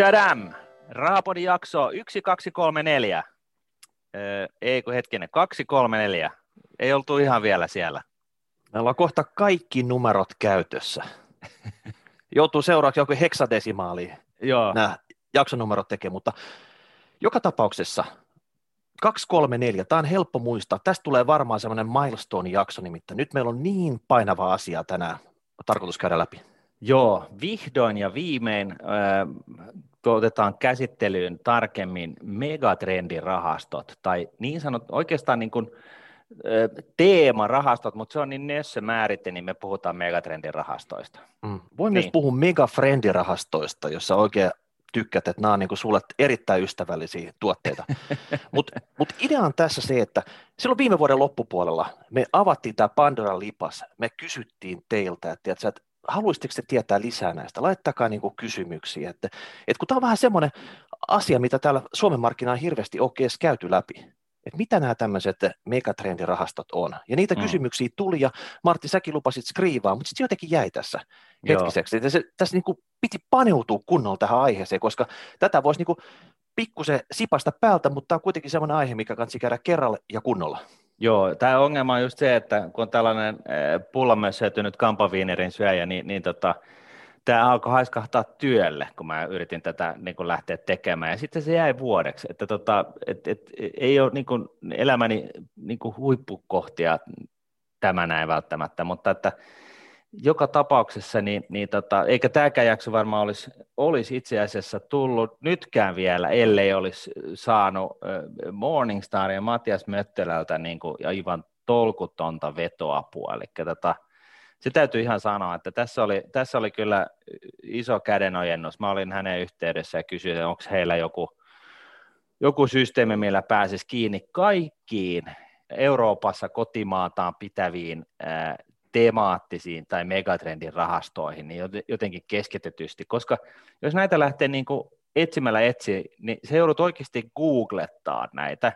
Chadam! Raapodin jakso 1234. Öö, ei kun hetkinen, 234. Ei oltu ihan vielä siellä. Meillä on kohta kaikki numerot käytössä. Joutuu seuraavaksi joku heksadesimaali Joo. nämä jaksonumerot tekee, mutta joka tapauksessa 234, tämä on helppo muistaa. Tästä tulee varmaan semmoinen milestone-jakso nimittäin. Nyt meillä on niin painava asia tänään tarkoitus käydä läpi. Joo, vihdoin ja viimein äh, otetaan käsittelyyn tarkemmin megatrendirahastot, tai niin sanot, oikeastaan niin kuin, teemarahastot, mutta se on niin nössö määritte, niin me puhutaan megatrendirahastoista. Mm. Voin Niin. myös puhua megafriendirahastoista, jossa oikein tykkät, että nämä on niin sulle erittäin ystävällisiä tuotteita. Mutta mut idea on tässä se, että silloin viime vuoden loppupuolella me avattiin tämä Pandoran lipas, me kysyttiin teiltä, että, tiedätkö, että haluaisitteko te tietää lisää näistä, laittakaa niin kysymyksiä, että, että kun tämä on vähän semmoinen asia, mitä täällä Suomen markkinaan hirveästi ole edes käyty läpi, että mitä nämä tämmöiset megatrendirahastot on. Ja niitä Mm. kysymyksiä tuli, ja Martti, säkin lupasit skriivaa, mutta sitten jotenkin jäi tässä Joo. hetkiseksi. Että se, tässä niin kuin piti paneutua kunnolla tähän aiheeseen, koska tätä voisi niin kuin pikkusen sipasta päältä, mutta tämä on kuitenkin sellainen aihe, mikä kannattaa käydä kerralla ja kunnolla. Joo, tämä ongelma on just se, että kun on tällainen äh, pullamössöitynyt kampaviinerin syöjä, niin, niin tota, tämä alkoi haiskahtaa työlle, kun mä yritin tätä niin kuin lähteä tekemään, ja sitten se jäi vuodeksi, että tota, et, et, ei ole niin kuin elämäni niin kuin huippukohtia tämä näin välttämättä, mutta että joka tapauksessa, niin, niin tota, eikä tämäkään jakso varmaan olisi, olisi itse asiassa tullut nytkään vielä, ellei olisi saanut Morningstar ja Matias Möttölältä niin kuin aivan tolkutonta vetoapua. Eli tota, se täytyy ihan sanoa, että tässä oli, tässä oli kyllä iso kädenojennus. Mä olin hänen yhteydessä ja kysyin, onko heillä joku, joku systeemi, millä pääsisi kiinni kaikkiin Euroopassa kotimaataan pitäviin temaattisiin tai megatrendin rahastoihin niin joten- jotenkin keskitetysti, koska jos näitä lähtee niin kuin etsimällä etsiä, niin se joudut oikeasti googlettaa näitä,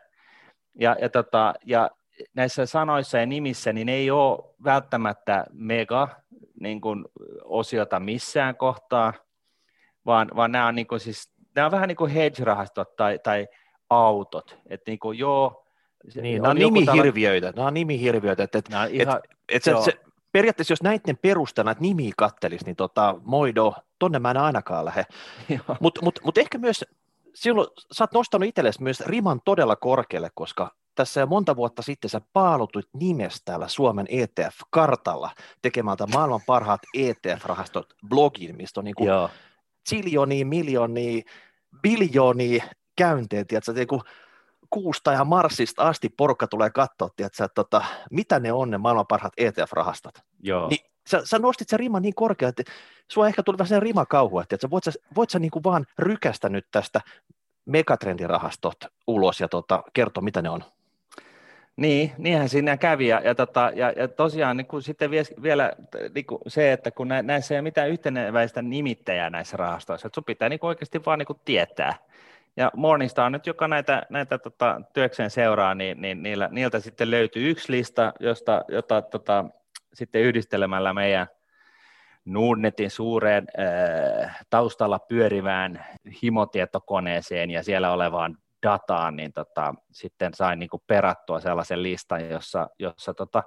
ja, ja, tota, ja näissä sanoissa ja nimissä, niin ei ole välttämättä mega niin kuin, osiota missään kohtaa, vaan, vaan nämä on, niin kuin, siis, nämä on vähän niin kuin hedge-rahastot tai, tai autot, että niin kuin, joo, se- Niin, nämä on joku tällä- nimihirviöitä, nämä on nimihirviöitä, että, että, Nämä on ihan, että se, joo. se, periaatteessa jos näiden perustana että nimiä kattelisi, niin tota, moido, tonne mä en ainakaan lähde. Mutta mut, mut ehkä myös silloin sä oot nostanut itsellesi myös riman todella korkealle, koska tässä jo monta vuotta sitten sä paalutuit nimestä täällä Suomen ETF-kartalla tekemältä maailman parhaat ETF-rahastot blogin, mistä on niinku joo. ziljonia, miljoonia, biljoonia käyntejä, tiedätkö, niin kuin kuusta ja Marsista asti porukka tulee katsoa, tiedätkö, että tota, mitä ne on ne maailman parhaat ETF-rahastot. Joo. Niin sä, sä nostit sen riman niin korkealle, että sua ehkä tuli vähän sen rimakauhu, että sä voit sä, voit sä niinku vaan rykästä nyt tästä megatrendirahastot ulos ja tota, kertoa, mitä ne on. Niin, niinhän siinä kävi. Ja, ja, tota, ja, ja tosiaan niin kuin sitten vielä niin kuin se, että kun nä, näissä ei ole mitään yhteneväistä nimittäjää näissä rahastoissa, että sun pitää niin kuin oikeasti vaan niin kuin tietää. Ja Morningstar nyt, joka näitä, näitä tota, työkseen seuraa, niin, niin niillä, niiltä sitten löytyy yksi lista, josta, jota tota, sitten yhdistelemällä meidän Nordnetin suureen äh, taustalla pyörivään himotietokoneeseen ja siellä olevaan dataan, niin tota, sitten sain niin perattua sellaisen listan, jossa, jossa tota,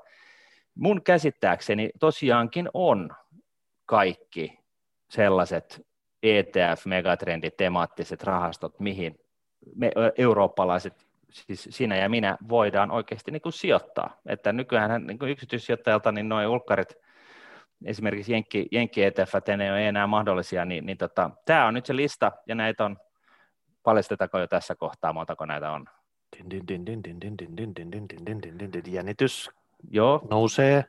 mun käsittääkseni tosiaankin on kaikki sellaiset ETF, megatrendit, temaattiset rahastot, mihin me eurooppalaiset, siis sinä ja minä, voidaan oikeasti niin kuin sijoittaa. Että nykyään niin kuin yksityissijoittajalta niin noin ulkkarit, esimerkiksi Jenkki, Jenkki ETF, että ne ei enää mahdollisia, niin, niin tota, tämä on nyt se lista, ja näitä on, paljastetako jo tässä kohtaa, montako näitä on? Jännitys Joo. nousee.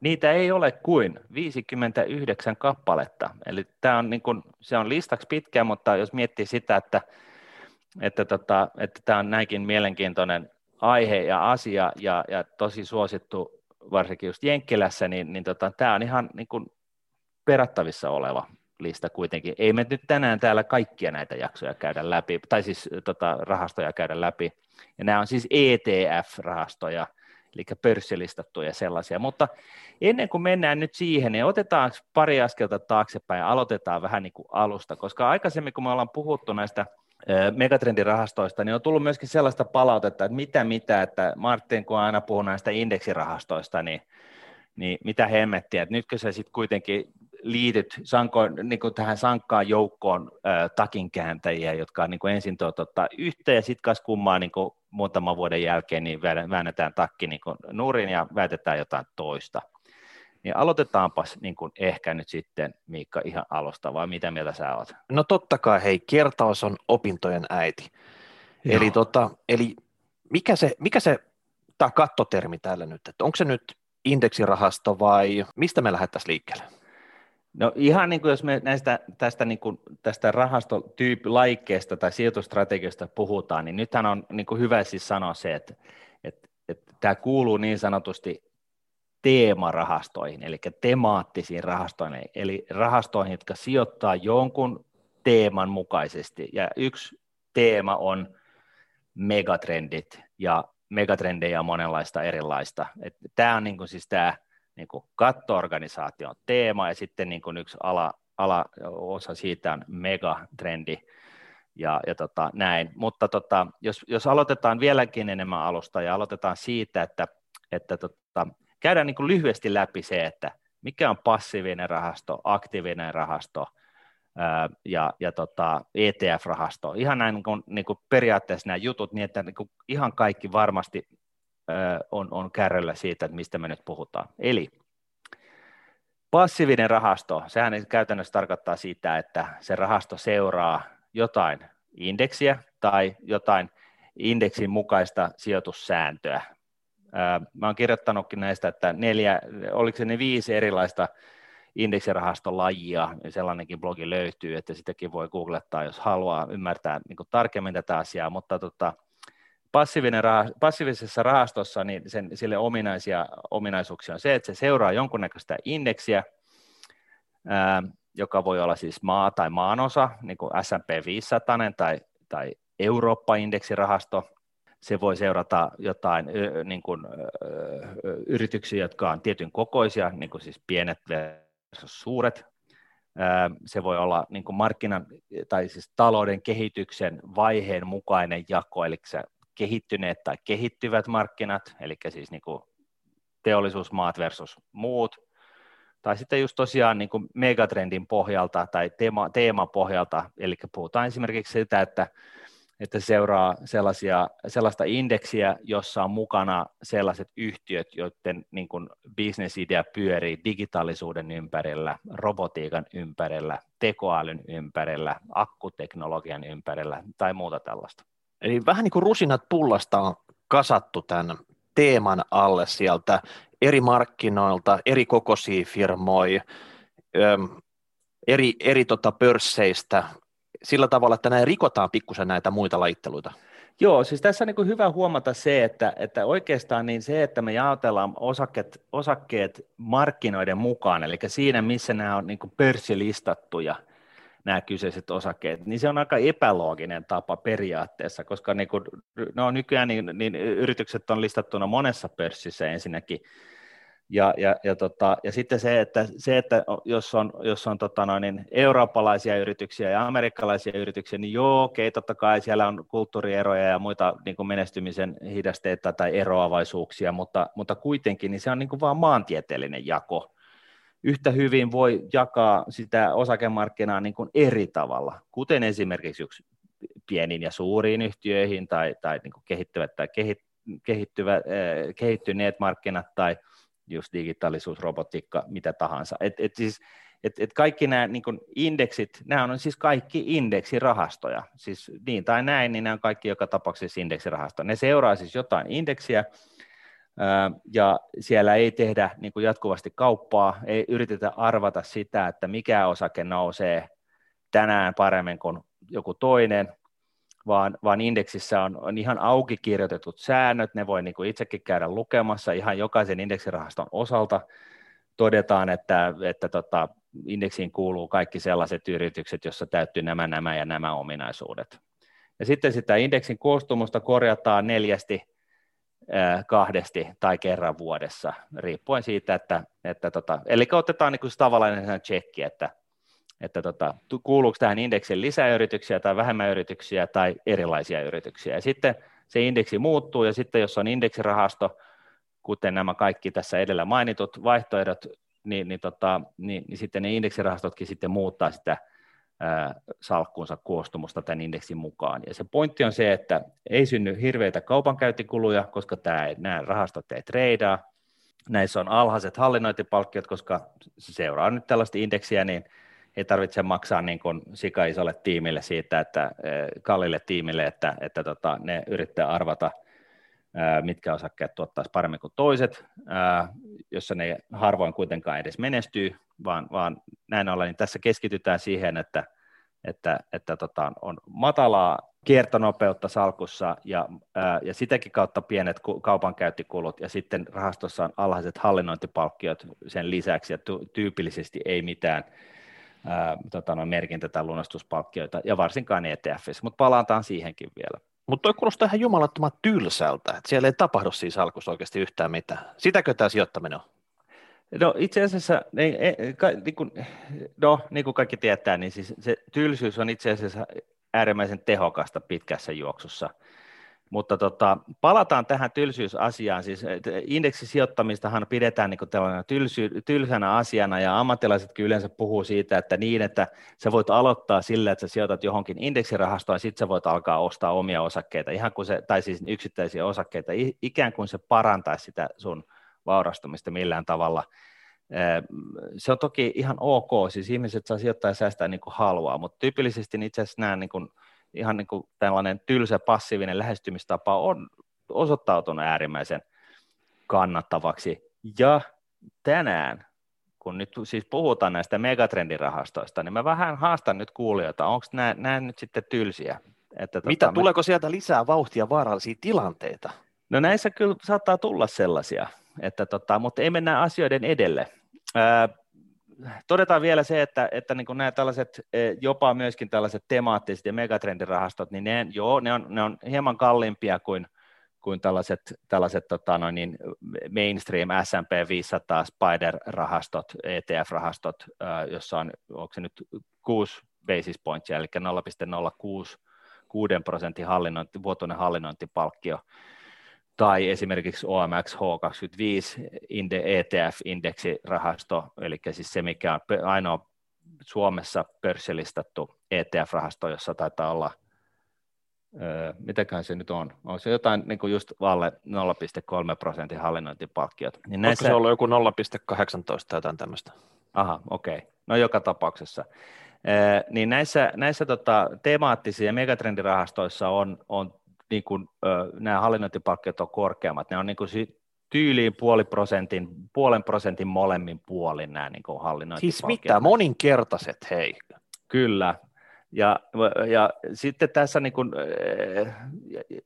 Niitä ei ole kuin 59 kappaletta. Eli tämä on, niin kuin, se on listaksi pitkä, mutta jos miettii sitä, että, että, tota, että tämä on näinkin mielenkiintoinen aihe ja asia ja, ja tosi suosittu varsinkin just Jenkkilässä, niin, niin tota, tämä on ihan niin kuin perattavissa oleva lista kuitenkin. Ei me nyt tänään täällä kaikkia näitä jaksoja käydä läpi, tai siis tota, rahastoja käydä läpi. Ja nämä on siis ETF-rahastoja, eli pörssilistattuja sellaisia. Mutta ennen kuin mennään nyt siihen, niin otetaan pari askelta taaksepäin ja aloitetaan vähän niin kuin alusta, koska aikaisemmin kun me ollaan puhuttu näistä megatrendirahastoista, niin on tullut myöskin sellaista palautetta, että mitä mitä, että Martin, kun aina puhuu näistä indeksirahastoista, niin, niin mitä hemmettiä, että nytkö sä sitten kuitenkin liityt sanko, niin kuin tähän sankkaan joukkoon äh, takinkääntäjiä, jotka niin kuin ensin tuot, ottaa yhteen ja sitten kas kummaa niin kuin muutaman vuoden jälkeen niin väännetään takki niin kuin nurin ja väitetään jotain toista. Niin aloitetaanpas niin kuin ehkä nyt sitten, Miikka, ihan alusta, vai mitä mieltä sä oot? No totta kai, hei, kertaus on opintojen äiti. Eli, tota, eli mikä se, mikä se tämä kattotermi täällä nyt, että onko se nyt indeksirahasto vai mistä me lähdettäisiin liikkeelle? No ihan niin kuin jos me näistä, tästä, niin kuin, tästä rahastotyyppilaikkeesta tai sijoitustrategiasta puhutaan, niin nythän on niin kuin hyvä siis sanoa se, että, että, että tämä kuuluu niin sanotusti teemarahastoihin, eli temaattisiin rahastoihin, eli rahastoihin, jotka sijoittaa jonkun teeman mukaisesti. Ja yksi teema on megatrendit, ja megatrendejä on monenlaista erilaista. tämä on niin kuin siis tämä niin katto-organisaation teema, ja sitten niin kuin yksi ala, ala, osa siitä on megatrendi, ja, ja tota, näin. Mutta tota, jos, jos aloitetaan vieläkin enemmän alusta, ja aloitetaan siitä, että, että tota, käydään niin kuin lyhyesti läpi se, että mikä on passiivinen rahasto, aktiivinen rahasto, ja, ja tota, ETF-rahasto. Ihan näin niin kuin, niin kuin periaatteessa nämä jutut, niin että niin kuin ihan kaikki varmasti on, on kärryllä siitä, että mistä me nyt puhutaan. Eli passiivinen rahasto, sehän käytännössä tarkoittaa sitä, että se rahasto seuraa jotain indeksiä tai jotain indeksin mukaista sijoitussääntöä. Mä oon kirjoittanutkin näistä, että neljä, oliko se ne viisi erilaista indeksirahastolajia, niin sellainenkin blogi löytyy, että sitäkin voi googlettaa, jos haluaa ymmärtää niin tarkemmin tätä asiaa, mutta tota, passiivinen rah, passiivisessa rahastossa niin sen, sille ominaisia ominaisuuksia on se, että se seuraa jonkunnäköistä indeksiä, ää, joka voi olla siis maa tai maanosa, niin kuin S&P 500 tai, tai Eurooppa-indeksirahasto. Se voi seurata jotain niin kuin, yrityksiä, jotka on tietyn kokoisia, niin kuin siis pienet versus suuret. Se voi olla niin kuin markkinan tai siis talouden kehityksen vaiheen mukainen jako, eli se kehittyneet tai kehittyvät markkinat, eli siis niin kuin teollisuusmaat versus muut, tai sitten just tosiaan niin kuin megatrendin pohjalta tai teema, teeman pohjalta, eli puhutaan esimerkiksi sitä, että, että seuraa sellaisia, sellaista indeksiä, jossa on mukana sellaiset yhtiöt, joiden niin kuin bisnesidea pyörii digitaalisuuden ympärillä, robotiikan ympärillä, tekoälyn ympärillä, akkuteknologian ympärillä tai muuta tällaista. Eli vähän niin kuin rusinat pullasta on kasattu tämän teeman alle sieltä eri markkinoilta, eri kokoisia firmoja, eri, eri tota pörsseistä, sillä tavalla, että näin rikotaan pikkusen näitä muita lajitteluita. Joo, siis tässä on niin hyvä huomata se, että, että oikeastaan niin se, että me jaotellaan osakkeet, osakkeet markkinoiden mukaan, eli siinä, missä nämä on niin pörssilistattuja, nämä kyseiset osakkeet, niin se on aika epälooginen tapa periaatteessa, koska niin kuin, no nykyään niin, niin yritykset on listattuna monessa pörssissä ensinnäkin, ja, ja, ja, tota, ja sitten se, että, se, että jos on, jos on tota noin, niin eurooppalaisia yrityksiä ja amerikkalaisia yrityksiä, niin joo, okei, totta kai siellä on kulttuurieroja ja muita niin kuin menestymisen hidasteita tai eroavaisuuksia, mutta, mutta kuitenkin niin se on niin kuin vaan maantieteellinen jako, yhtä hyvin voi jakaa sitä osakemarkkinaa niin kuin eri tavalla, kuten esimerkiksi yksi pieniin ja suuriin yhtiöihin tai, tai niin kuin kehittyvät tai kehit, kehittyvät, äh, kehittyneet markkinat tai just digitaalisuus, robotiikka, mitä tahansa. Et, et siis, et, et kaikki nämä niin indeksit, nämä on siis kaikki indeksirahastoja, siis niin tai näin, niin nämä on kaikki joka tapauksessa indeksirahastoja. Ne seuraa siis jotain indeksiä, ja siellä ei tehdä niin kuin jatkuvasti kauppaa, ei yritetä arvata sitä, että mikä osake nousee tänään paremmin kuin joku toinen, vaan, vaan indeksissä on, on ihan auki kirjoitetut säännöt, ne voi niin kuin itsekin käydä lukemassa ihan jokaisen indeksirahaston osalta, todetaan, että, että tota, indeksiin kuuluu kaikki sellaiset yritykset, joissa täyttyy nämä, nämä ja nämä ominaisuudet. Ja sitten sitä indeksin koostumusta korjataan neljästi kahdesti tai kerran vuodessa, riippuen siitä, että, että tota, eli otetaan niin kuin tavallaan tsekki, että, että tota, kuuluuko tähän indeksin lisäyrityksiä tai vähemmän yrityksiä tai erilaisia yrityksiä. Ja sitten se indeksi muuttuu, ja sitten jos on indeksirahasto, kuten nämä kaikki tässä edellä mainitut vaihtoehdot, niin, niin, tota, niin, niin sitten ne indeksirahastotkin sitten muuttaa sitä salkkuunsa koostumusta tämän indeksin mukaan. Ja se pointti on se, että ei synny hirveitä kaupankäyntikuluja, koska tämä, nämä rahastot ei treidaa, näissä on alhaiset hallinnointipalkkiot, koska se seuraa nyt tällaista indeksiä, niin ei tarvitse maksaa niin kuin sikaisolle tiimille siitä, että kallille tiimille, että, että tota, ne yrittää arvata – mitkä osakkeet tuottaisi paremmin kuin toiset, jossa ne harvoin kuitenkaan edes menestyy, vaan, vaan näin ollen niin tässä keskitytään siihen, että, että, että tota, on matalaa kiertonopeutta salkussa ja, ää, ja sitäkin kautta pienet kaupankäyttikulut ja sitten rahastossa on alhaiset hallinnointipalkkiot sen lisäksi ja tyypillisesti ei mitään ää, tota, no, merkintä- tai lunastuspalkkioita ja varsinkaan ETFissä, mutta palataan siihenkin vielä. Mutta toi kuulostaa ihan jumalattoman tylsältä, että siellä ei tapahdu siis alkussa oikeasti yhtään mitään. Sitäkö tämä sijoittaminen on? No itse asiassa, niin, niin kuin, no, niin kuin kaikki tietää, niin siis se tylsyys on itse asiassa äärimmäisen tehokasta pitkässä juoksussa – mutta tota, palataan tähän tylsyysasiaan. Siis indeksisijoittamistahan pidetään niin tällainen tylsy, tylsänä asiana, ja ammattilaisetkin yleensä puhuu siitä, että niin, että sä voit aloittaa sillä, että sä sijoitat johonkin indeksirahastoon, ja sitten sä voit alkaa ostaa omia osakkeita, ihan kuin se, tai siis yksittäisiä osakkeita, ikään kuin se parantaisi sitä sun vaurastumista millään tavalla. Se on toki ihan ok, siis ihmiset saa sijoittaa ja säästää niin kuin haluaa, mutta tyypillisesti itse asiassa nämä niin kuin ihan niin kuin tällainen tylsä passiivinen lähestymistapa on osoittautunut äärimmäisen kannattavaksi. Ja tänään, kun nyt siis puhutaan näistä megatrendirahastoista, niin mä vähän haastan nyt kuulijoita, onko nämä, nämä nyt sitten tylsiä? Että Mitä, tota, tuleeko sieltä lisää vauhtia vaarallisia tilanteita? No näissä kyllä saattaa tulla sellaisia, että tota, mutta ei mennä asioiden edelle. Ää, todetaan vielä se, että, että niin nämä tällaiset, e, jopa myöskin tällaiset temaattiset ja megatrendirahastot, niin ne, joo, ne, on, ne on hieman kalliimpia kuin, kuin tällaiset, tällaiset tota noin, niin mainstream S&P 500 Spider-rahastot, ETF-rahastot, jossa on, onko se nyt 6 basis pointsia, eli 0,06 6 prosentin hallinnointi, vuotuinen hallinnointipalkkio, tai esimerkiksi OMX H25 ETF-indeksirahasto, eli siis se, mikä on ainoa Suomessa pörssilistattu ETF-rahasto, jossa taitaa olla, öö, mitäkään se nyt on, on se jotain niin kuin just valle 0,3 prosentin hallinnointipalkkiot. Niin näissä... se ollut joku 0,18 tai jotain tämmöistä? Aha, okei. Okay. No joka tapauksessa. Ee, niin näissä, näissä tota, temaattisissa ja megatrendirahastoissa on, on niin kuin, nämä hallinnointipalkkiot on korkeammat, ne on niin kuin tyyliin puoli prosentin, puolen prosentin molemmin puolin nämä niin kuin hallinnointipalkkiot. Siis mitä, moninkertaiset hei. Kyllä, ja, ja sitten tässä niin kuin,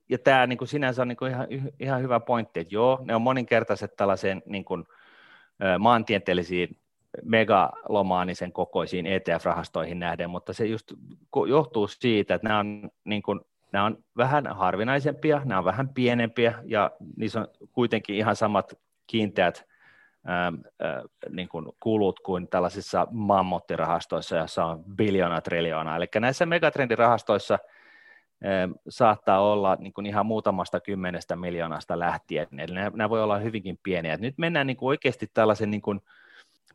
ja, tämä niin kuin sinänsä on niin kuin ihan, ihan hyvä pointti, että joo, ne on moninkertaiset tällaiseen niin kuin, maantieteellisiin megalomaanisen kokoisiin ETF-rahastoihin nähden, mutta se just johtuu siitä, että nämä on niin kuin Nämä on vähän harvinaisempia, nämä on vähän pienempiä ja niissä on kuitenkin ihan samat kiinteät ää, ää, niin kuin kulut kuin tällaisissa mammottirahastoissa, joissa on biljoona triljoonaa. Eli näissä megatrendirahastoissa ää, saattaa olla niin kuin ihan muutamasta kymmenestä miljoonasta lähtien, eli nämä, nämä voi olla hyvinkin pieniä. nyt mennään niin kuin oikeasti tällaisen niin kuin,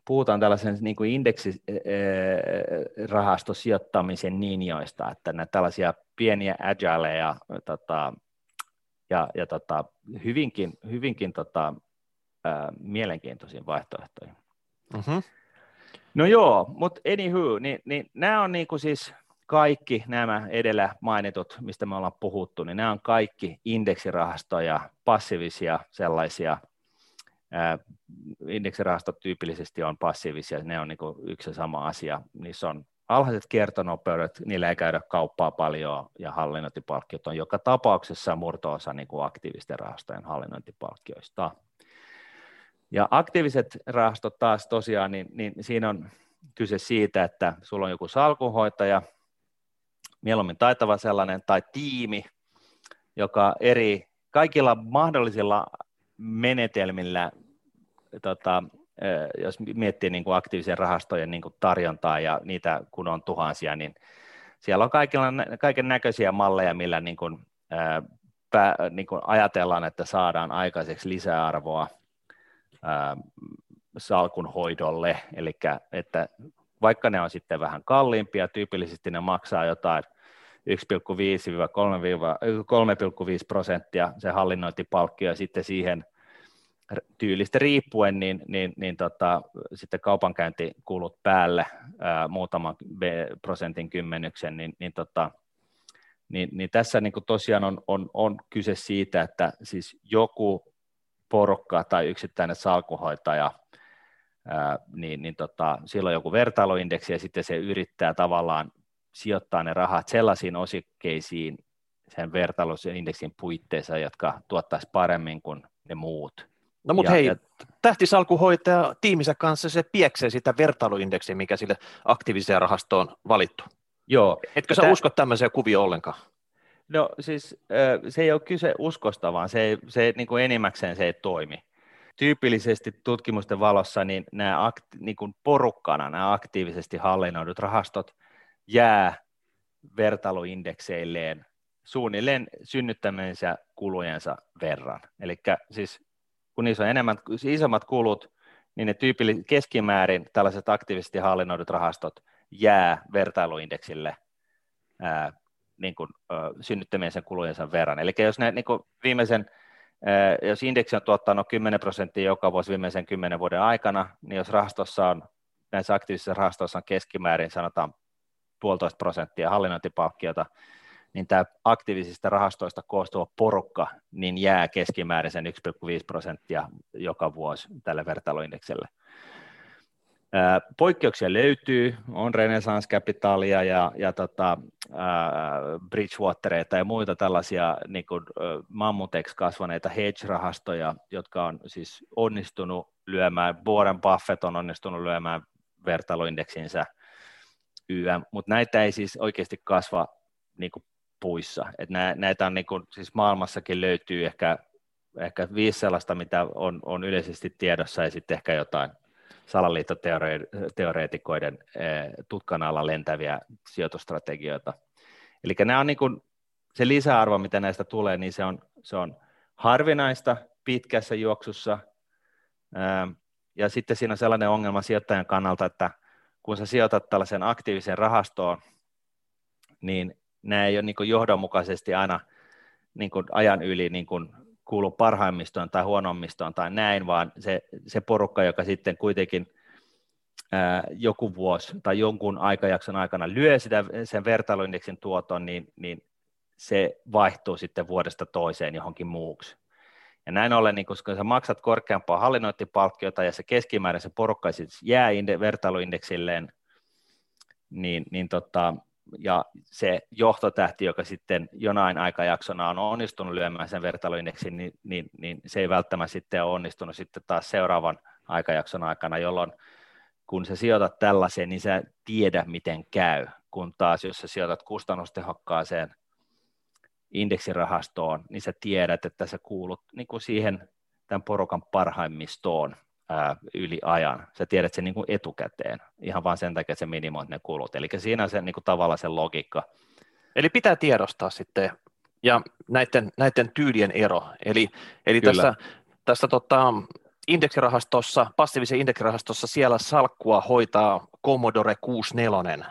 puhutaan tällaisen niin kuin indeksirahastosijoittamisen linjoista, että näitä tällaisia pieniä agileja tota, ja, ja tota, hyvinkin, hyvinkin tota, ää, mielenkiintoisia vaihtoehtoja. Mm-hmm. No joo, mutta anywho, niin, niin nämä on niin kuin siis kaikki nämä edellä mainitut, mistä me ollaan puhuttu, niin nämä on kaikki indeksirahastoja, passiivisia sellaisia, indeksirahastot tyypillisesti on passiivisia, ne on niin yksi ja sama asia. Niissä on alhaiset kiertonopeudet, niillä ei käydä kauppaa paljon ja hallinnointipalkkiot on joka tapauksessa murto-osa niin kuin aktiivisten rahastojen hallinnointipalkkioista. Ja aktiiviset rahastot taas tosiaan, niin, niin siinä on kyse siitä, että sulla on joku salkunhoitaja, mieluummin taitava sellainen, tai tiimi, joka eri kaikilla mahdollisilla menetelmillä, tota, jos miettii niin kuin aktiivisen rahastojen niin kuin tarjontaa ja niitä kun on tuhansia, niin siellä on kaikilla, kaiken näköisiä malleja, millä niin kuin, ää, pää, niin kuin ajatellaan, että saadaan aikaiseksi lisäarvoa ää, salkunhoidolle, eli että vaikka ne on sitten vähän kalliimpia, tyypillisesti ne maksaa jotain 1,5-3,5 prosenttia se hallinnointipalkkio ja sitten siihen tyylistä riippuen, niin, niin, niin tota, sitten kaupankäyntikulut päälle ää, muutaman prosentin kymmenyksen, niin, niin, tota, niin, niin tässä niin tosiaan on, on, on kyse siitä, että siis joku porukka tai yksittäinen salkuhoitaja – niin, niin tota, silloin joku vertailuindeksi ja sitten se yrittää tavallaan sijoittaa ne rahat sellaisiin osikkeisiin sen vertailuindeksin puitteissa, jotka tuottaisi paremmin kuin ne muut. No mutta hei, ja, tähtisalkuhoitaja tiiminsä kanssa se pieksee sitä vertailuindeksiä, mikä sille aktiiviseen rahastoon valittu. Joo. Etkö sä tä... usko tämmöiseen kuvioon ollenkaan? No siis se ei ole kyse uskosta, vaan se, se niin kuin enimmäkseen se ei toimi tyypillisesti tutkimusten valossa niin nämä akti, niin kuin porukkana nämä aktiivisesti hallinnoidut rahastot jää vertailuindekseilleen suunnilleen synnyttämensä kulujensa verran. Eli siis kun niissä on enemmän, isommat kulut, niin ne tyypillisesti keskimäärin tällaiset aktiivisesti hallinnoidut rahastot jää vertailuindeksille ää, niin kuin, synnyttämisen kulujensa verran. Eli jos ne niin kuin viimeisen jos indeksi on tuottanut 10 prosenttia joka vuosi viimeisen 10 vuoden aikana, niin jos rahastossa on, näissä aktiivisissa rahastoissa on keskimäärin sanotaan puolitoista prosenttia hallinnointipalkkiota, niin tämä aktiivisista rahastoista koostuva porukka niin jää keskimäärin sen 1,5 prosenttia joka vuosi tälle vertailuindekselle. Poikkeuksia löytyy, on Renaissance Capitalia ja, ja tota, Bridgewatereita ja muita tällaisia niin kuin, mammuteksi kasvaneita hedge-rahastoja, jotka on siis onnistunut lyömään, Warren Buffett on onnistunut lyömään vertailuindeksinsä YM, mutta näitä ei siis oikeasti kasva niin kuin puissa. Et nä, näitä on niin kuin, siis maailmassakin löytyy ehkä, ehkä viisi sellaista, mitä on, on yleisesti tiedossa ja sitten ehkä jotain salaliittoteoreetikoiden eh, tutkan alla lentäviä sijoitustrategioita. Eli nämä on niin kuin, se lisäarvo, mitä näistä tulee, niin se on, se on harvinaista pitkässä juoksussa. Ja sitten siinä on sellainen ongelma sijoittajan kannalta, että kun sä sijoitat tällaisen aktiivisen rahastoon, niin nämä ei ole niin kuin johdonmukaisesti aina niin kuin ajan yli niin kuin kuulu parhaimmistoon tai huonommistoon tai näin, vaan se, se porukka, joka sitten kuitenkin ää, joku vuosi tai jonkun aikajakson aikana lyö sitä, sen vertailuindeksin tuoton, niin, niin se vaihtuu sitten vuodesta toiseen johonkin muuksi. Ja näin ollen, niin kun sä maksat korkeampaa hallinnointipalkkiota ja se keskimäärin se porukka siis jää vertailuindeksilleen, niin, niin tota, ja se johtotähti, joka sitten jonain aikajaksona on onnistunut lyömään sen vertailuindeksin, niin, niin, niin se ei välttämättä sitten ole onnistunut sitten taas seuraavan aikajakson aikana, jolloin kun sä sijoitat tällaiseen, niin sä tiedä miten käy, kun taas jos sä sijoitat kustannustehokkaaseen indeksirahastoon, niin sä tiedät, että sä kuulut niin kuin siihen tämän porukan parhaimmistoon, ää, yli ajan. Sä tiedät sen niin kuin etukäteen, ihan vain sen takia, että se minimoit ne kulut. Eli siinä on se niin kuin tavallaan se logiikka. Eli pitää tiedostaa sitten ja näiden, näiden tyylien ero. Eli, eli tässä, tässä tota, indeksirahastossa, passiivisen indeksirahastossa siellä salkkua hoitaa Commodore 64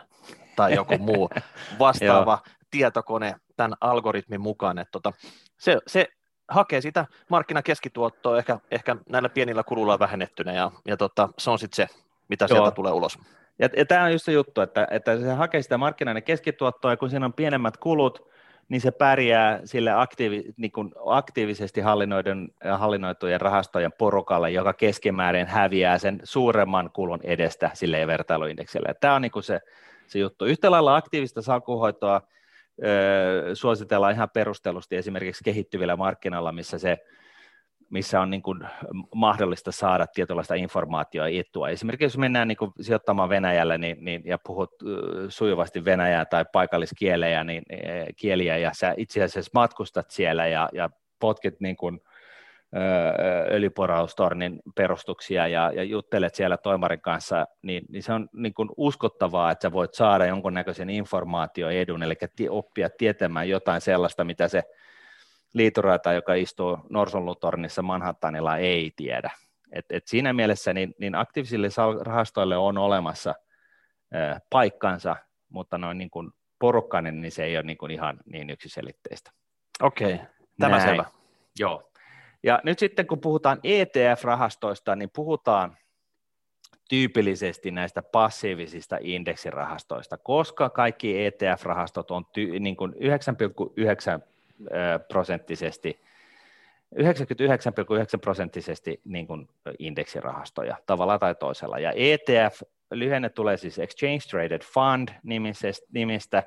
tai joku muu vastaava tietokone tämän algoritmin mukaan. Että tota, se, se hakee sitä markkinakeskituottoa ehkä, ehkä näillä pienillä kuluilla vähennettynä ja, ja tota, se on sitten se, mitä Joo. sieltä tulee ulos. Ja, ja tämä on just se juttu, että, että se hakee sitä markkinainen keskituottoa ja kun siinä on pienemmät kulut, niin se pärjää sille aktiivi, niin kuin aktiivisesti hallinnoidun, hallinnoitujen rahastojen porukalle, joka keskimäärin häviää sen suuremman kulun edestä sille vertailuindeksille. Tämä on niin kuin se, se juttu. Yhtä lailla aktiivista salkuhoitoa suositellaan ihan perustellusti esimerkiksi kehittyvillä markkinoilla, missä se missä on niin kuin mahdollista saada tietynlaista informaatiota etua. Esimerkiksi jos mennään niin kuin sijoittamaan Venäjälle niin, niin, ja puhut sujuvasti venäjää tai paikalliskielejä, niin, kieliä ja sä itse asiassa matkustat siellä ja, ja potkit niin kuin, öljyporaustornin perustuksia ja, ja juttelet siellä toimarin kanssa, niin, niin se on niin kuin uskottavaa, että sä voit saada jonkunnäköisen informaatioedun, eli oppia tietämään jotain sellaista, mitä se liituraita, joka istuu Norsunlutornissa Manhattanilla, ei tiedä. Et, et siinä mielessä niin, niin aktiivisille rahastoille on olemassa ää, paikkansa, mutta noin niin kuin porukkainen, niin se ei ole niin kuin ihan niin yksiselitteistä. Okei, okay. tämä Näin. selvä. Joo. Ja nyt sitten kun puhutaan ETF-rahastoista, niin puhutaan tyypillisesti näistä passiivisista indeksirahastoista, koska kaikki ETF-rahastot on ty- niin kuin 9,9 prosenttisesti 99,9 prosenttisesti niin kuin indeksirahastoja tavalla tai toisella. Ja ETF, lyhenne tulee siis Exchange Traded Fund nimistä,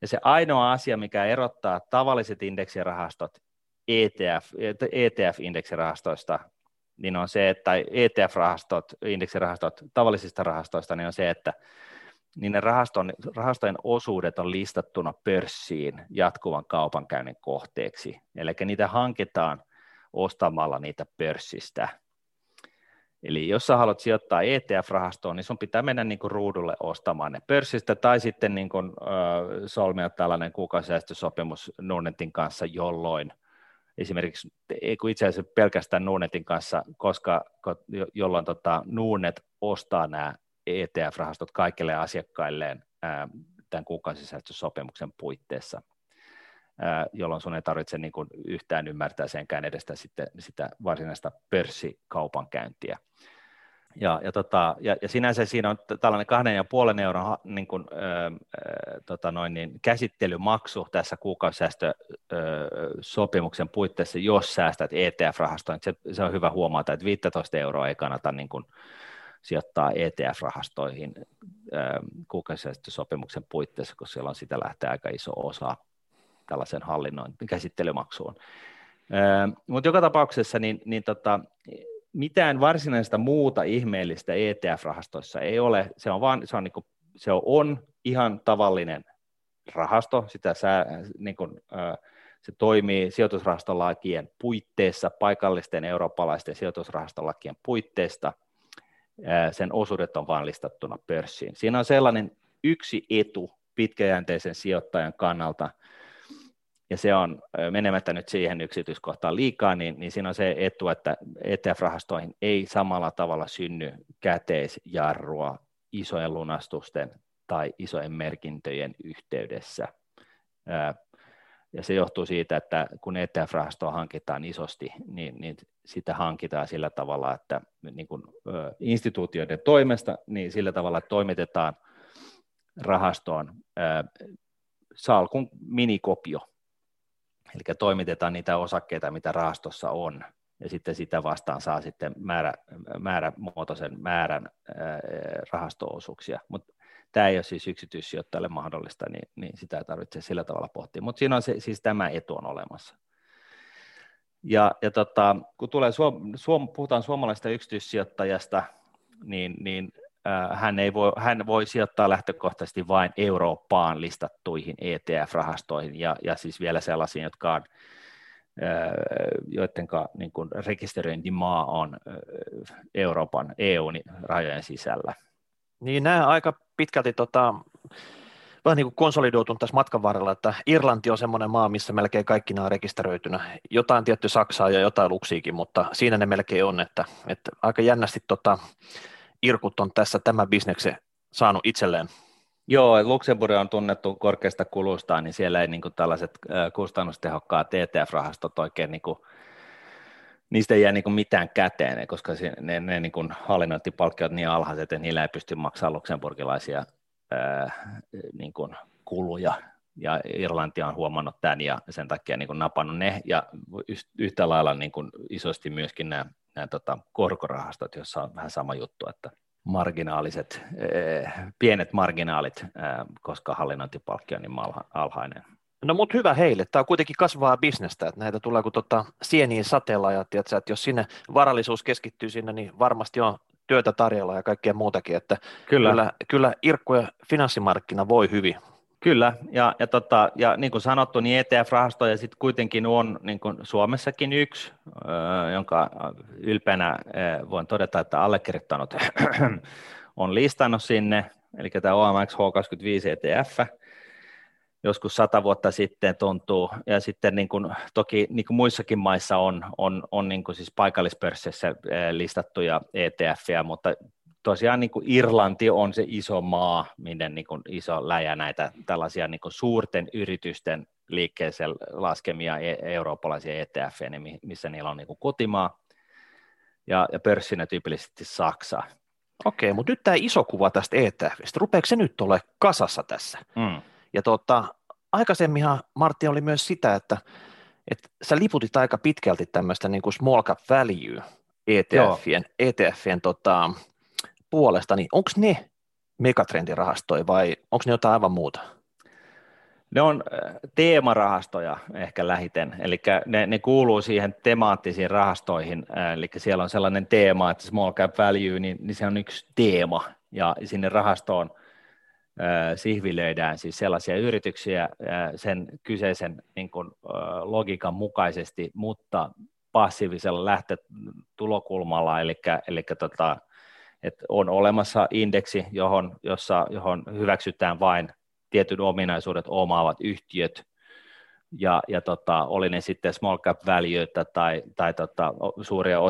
ja se ainoa asia, mikä erottaa tavalliset indeksirahastot ETF, ETF-indeksirahastoista, niin on se, että ETF-rahastot, indeksirahastot tavallisista rahastoista, niin on se, että niin ne rahaston, rahastojen osuudet on listattuna pörssiin jatkuvan kaupankäynnin kohteeksi. Eli niitä hankitaan ostamalla niitä pörssistä. Eli jos sä haluat sijoittaa ETF-rahastoon, niin sun pitää mennä niin kuin ruudulle ostamaan ne pörssistä tai sitten niin kuin, äh, solmia tällainen kuukausisäästösopimus Nordnetin kanssa, jolloin esimerkiksi, itse asiassa pelkästään Nordnetin kanssa, koska jolloin tota, Nordnet ostaa nämä ETF-rahastot kaikille asiakkailleen ää, tämän kuukausisäästösopimuksen puitteissa, ää, jolloin sun ei tarvitse niin kuin yhtään ymmärtää senkään edestä sitten, sitä varsinaista pörssikaupankäyntiä. Ja, ja, tota, ja, ja sinänsä siinä on tällainen kahden ja puolen euron niin kuin, ö, tota noin, niin käsittelymaksu tässä kuukausisäästösopimuksen puitteissa, jos säästät ETF-rahastoon. Se, se on hyvä huomata, että 15 euroa ei kannata niin kuin, sijoittaa ETF-rahastoihin kuukausisäästösopimuksen puitteissa, koska siellä on sitä lähtee aika iso osa tällaisen hallinnon käsittelymaksuun. Mutta joka tapauksessa niin, niin tota, mitään varsinaista muuta ihmeellistä ETF-rahastoissa ei ole, se on, vaan, se on, niin kuin, se on ihan tavallinen rahasto, sitä sää, niin kuin, se toimii sijoitusrahastolakien puitteissa, paikallisten eurooppalaisten sijoitusrahastolakien puitteista, sen osuudet on vain listattuna pörssiin. Siinä on sellainen yksi etu pitkäjänteisen sijoittajan kannalta, ja se on menemättä nyt siihen yksityiskohtaan liikaa, niin, niin siinä on se etu, että ETF-rahastoihin ei samalla tavalla synny käteisjarrua isojen lunastusten tai isojen merkintöjen yhteydessä. Ja se johtuu siitä, että kun ETF-rahastoa hankitaan isosti, niin, niin sitä hankitaan sillä tavalla, että niin kuin, instituutioiden toimesta, niin sillä tavalla että toimitetaan rahastoon salkun minikopio, eli toimitetaan niitä osakkeita, mitä rahastossa on, ja sitten sitä vastaan saa sitten määrä, määrämuotoisen määrän ää, rahasto-osuuksia, mutta tämä ei ole siis yksityissijoittajalle mahdollista, niin, niin sitä ei tarvitse sillä tavalla pohtia, mutta siinä on se, siis tämä etu on olemassa. Ja, ja tota, kun tulee suom, suom, puhutaan suomalaisesta yksityissijoittajasta, niin, niin hän, ei voi, hän voi sijoittaa lähtökohtaisesti vain Eurooppaan listattuihin ETF-rahastoihin ja, ja siis vielä sellaisiin, jotka on joiden niin kuin rekisteröintimaa on Euroopan EU-rajojen sisällä. Niin nämä aika pitkälti tota, vähän niin kuin konsolidoitunut tässä matkan varrella, että Irlanti on semmoinen maa, missä melkein kaikki nämä on rekisteröitynä. Jotain tietty Saksaa ja jotain Luksiikin, mutta siinä ne melkein on, että, että aika jännästi tota, Irkut on tässä tämä bisneksen saanut itselleen. Joo, Luxemburg on tunnettu korkeasta kulustaan, niin siellä ei niin kuin tällaiset kustannustehokkaat ETF-rahastot oikein niin kuin, niistä ei jää niin kuin mitään käteen, koska ne, ne niin kuin hallinnointipalkkiot niin alhaiset, että niillä ei pysty maksamaan luksemburgilaisia niin kuin kuluja, ja Irlanti on huomannut tämän ja sen takia niin kuin napannut ne, ja yhtä lailla niin kuin isosti myöskin nämä, nämä tota, korkorahastot, joissa on vähän sama juttu, että marginaaliset, pienet marginaalit, koska hallinnointipalkki on niin alhainen. No mutta hyvä heille. Tämä on kuitenkin kasvaa bisnestä, että näitä tulee kuin tota sieniin sateella ja tiedätkö, että jos sinne varallisuus keskittyy sinne, niin varmasti on työtä tarjolla ja kaikkea muutakin, että kyllä, kyllä, kyllä Irkku ja finanssimarkkina voi hyvin, Kyllä, ja, ja, tota, ja niin kuin sanottu, niin ETF-rahastoja sitten kuitenkin on niin kuin Suomessakin yksi, jonka ylpeänä voin todeta, että allekirjoittanut on listannut sinne, eli tämä OMX H25 ETF, joskus sata vuotta sitten tuntuu, ja sitten niin kuin, toki niin kuin muissakin maissa on, on, on niin kuin siis paikallispörssissä listattuja ETFiä, mutta tosiaan niin kuin Irlanti on se iso maa, minne niin kuin iso läjä näitä tällaisia niin kuin suurten yritysten liikkeeseen laskemia e- eurooppalaisia ETF, missä niillä on niin kuin kotimaa, ja, ja pörssinä tyypillisesti Saksa. Okei, mutta nyt tämä iso kuva tästä ETFistä, rupeeko se nyt ole kasassa tässä? Mm. Ja tota, aikaisemminhan Martti oli myös sitä, että, että sä liputit aika pitkälti tämmöistä niin kuin small cap value ETFien, ETFien tota, puolesta, niin onko ne megatrendirahastoja vai onko ne jotain aivan muuta? Ne on äh, teemarahastoja ehkä lähiten, eli ne, ne kuuluu siihen temaattisiin rahastoihin, äh, eli siellä on sellainen teema, että small cap value, niin, niin se on yksi teema, ja sinne rahastoon äh, sihvilöidään siis sellaisia yrityksiä sen kyseisen niin kuin, logiikan mukaisesti, mutta passiivisella lähtötulokulmalla, eli, eli tota, että on olemassa indeksi, johon, jossa, johon hyväksytään vain tietyn ominaisuudet omaavat yhtiöt, ja, ja tota, oli ne sitten small cap value tai, tai tota, suuria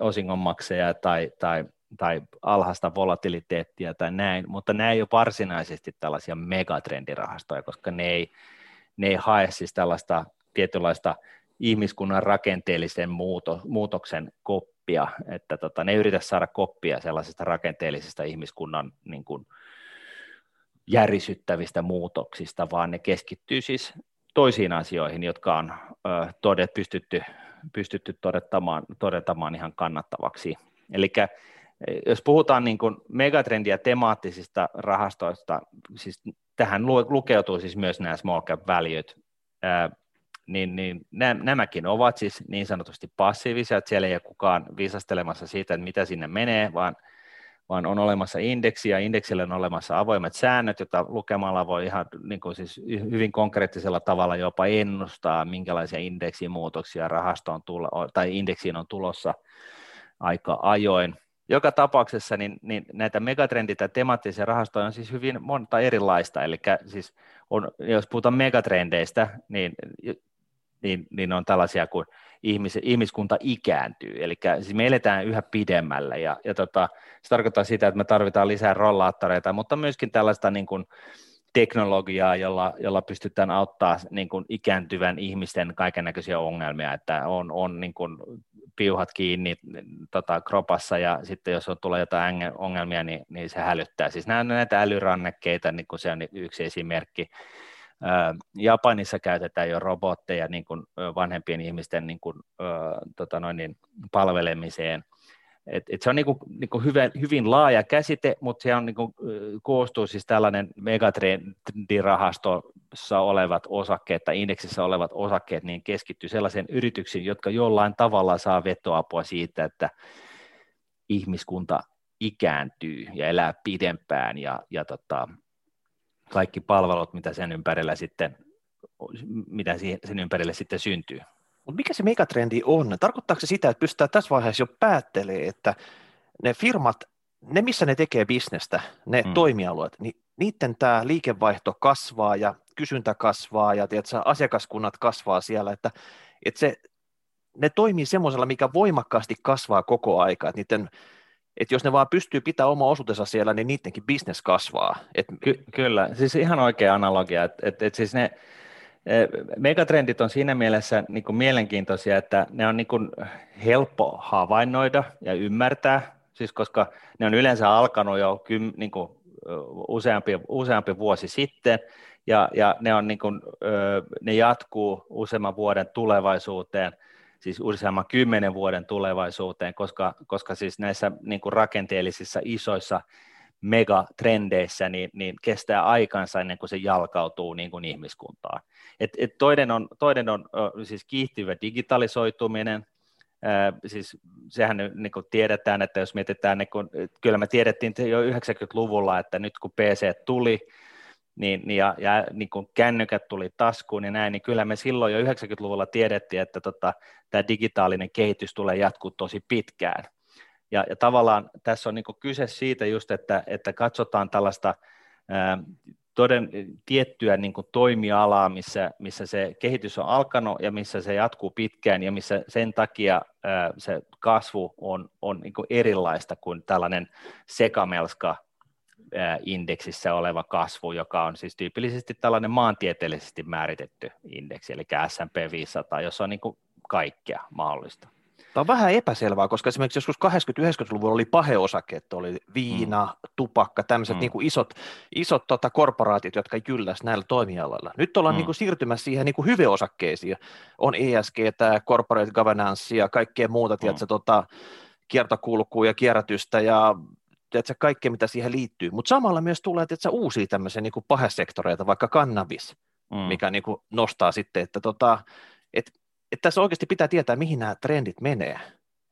osingonmakseja tai, tai, tai alhaista volatiliteettia tai näin, mutta nämä ei ole varsinaisesti tällaisia megatrendirahastoja, koska ne ei, ne ei hae siis tällaista tietynlaista ihmiskunnan rakenteellisen muuto, muutoksen koppia, että tota, ne yritä saada koppia sellaisista rakenteellisista ihmiskunnan niin kuin, järisyttävistä muutoksista, vaan ne keskittyy siis toisiin asioihin, jotka on ö, todet, pystytty, pystytty todettamaan, todetamaan ihan kannattavaksi. Eli jos puhutaan niin kuin megatrendiä temaattisista rahastoista, siis tähän lukeutuu siis myös nämä small cap valuet, niin, niin nämäkin ovat siis niin sanotusti passiivisia, että siellä ei ole kukaan viisastelemassa siitä, että mitä sinne menee, vaan, vaan on olemassa indeksi ja indeksille on olemassa avoimet säännöt, joita lukemalla voi ihan niin kuin siis hyvin konkreettisella tavalla jopa ennustaa, minkälaisia indeksimuutoksia rahastoon tulla, tai indeksiin on tulossa aika ajoin. Joka tapauksessa niin, niin näitä megatrendit ja temaattisia rahastoja on siis hyvin monta erilaista, eli siis on, jos puhutaan megatrendeistä, niin niin, niin on tällaisia kuin ihmis, ihmiskunta ikääntyy, eli siis me eletään yhä pidemmällä, ja, ja tota, se tarkoittaa sitä, että me tarvitaan lisää rollaattoreita, mutta myöskin tällaista niin kuin, teknologiaa, jolla, jolla pystytään auttaa niin kuin ikääntyvän ihmisten kaiken näköisiä ongelmia, että on, on niin kuin piuhat kiinni tota, kropassa ja sitten jos on tulee jotain ongelmia, niin, niin se hälyttää. Siis nämä näitä älyrannekkeita, niin kuin se on yksi esimerkki. Japanissa käytetään jo robotteja niin kuin vanhempien ihmisten niin kuin, tota noin, niin palvelemiseen. Et, et se on niin kuin, niin kuin hyvin, hyvin laaja käsite, mutta se on niin kuin, koostuu siis tällainen megatrendirahastossa olevat osakkeet tai indeksissä olevat osakkeet, niin keskittyy sellaisiin yrityksiin, jotka jollain tavalla saa vetoapua siitä, että ihmiskunta ikääntyy ja elää pidempään ja, ja tota, kaikki palvelut, mitä sen ympärillä sitten, mitä sen ympärille sitten syntyy. Mutta mikä se megatrendi on? Tarkoittaako se sitä, että pystytään tässä vaiheessa jo päättelemään, että ne firmat, ne missä ne tekee bisnestä, ne hmm. toimialueet, niin niiden tämä liikevaihto kasvaa ja kysyntä kasvaa ja tiedätkö, asiakaskunnat kasvaa siellä, että, että se, ne toimii semmoisella, mikä voimakkaasti kasvaa koko aika, että niiden että jos ne vaan pystyy pitämään oma osuutensa siellä, niin niidenkin bisnes kasvaa. Et... Ky- kyllä, siis ihan oikea analogia, että et, et siis ne e, megatrendit on siinä mielessä niin kuin mielenkiintoisia, että ne on niin kuin helppo havainnoida ja ymmärtää, siis koska ne on yleensä alkanut jo kym, niin kuin useampi, useampi vuosi sitten, ja, ja ne, on niin kuin, ne jatkuu useamman vuoden tulevaisuuteen – siis useamman kymmenen vuoden tulevaisuuteen, koska, koska siis näissä niin kuin rakenteellisissa isoissa megatrendeissä niin, niin kestää aikansa ennen kuin se jalkautuu niin kuin ihmiskuntaan. Et, et toinen on, toinen on siis kiihtyvä digitalisoituminen, siis sehän niin kuin tiedetään, että jos mietitään, niin kun, kyllä me tiedettiin jo 90-luvulla, että nyt kun PC tuli, niin, niin ja, ja niin kun kännykät tuli taskuun ja näin, niin kyllä me silloin jo 90-luvulla tiedettiin, että tota, tämä digitaalinen kehitys tulee jatkuu tosi pitkään. Ja, ja tavallaan tässä on niin kyse siitä just, että, että katsotaan tällaista ää, toden, tiettyä niin toimialaa, missä, missä se kehitys on alkanut ja missä se jatkuu pitkään ja missä sen takia ää, se kasvu on, on niin kuin erilaista kuin tällainen sekamelska indeksissä oleva kasvu, joka on siis tyypillisesti tällainen maantieteellisesti määritetty indeksi, eli S&P 500, jossa on niin kuin kaikkea mahdollista. Tämä on vähän epäselvää, koska esimerkiksi joskus 80-90-luvulla oli että oli viina, mm. tupakka, tämmöiset mm. niin kuin isot, isot tota, korporaatiot, jotka jylläs näillä toimialoilla. Nyt ollaan mm. niin kuin siirtymässä siihen niin kuin hyveosakkeisiin. On ESG, tämä corporate governance ja kaikkea muuta, mm. tiedätkö, tota, kiertokulkua ja kierrätystä ja tiedätkö, kaikkea, mitä siihen liittyy. Mutta samalla myös tulee tiedätkö, uusia tämmöisiä niin kuin pahesektoreita, vaikka kannabis, mm. mikä niin kuin nostaa sitten, että tota, et että tässä oikeasti pitää tietää, mihin nämä trendit menee.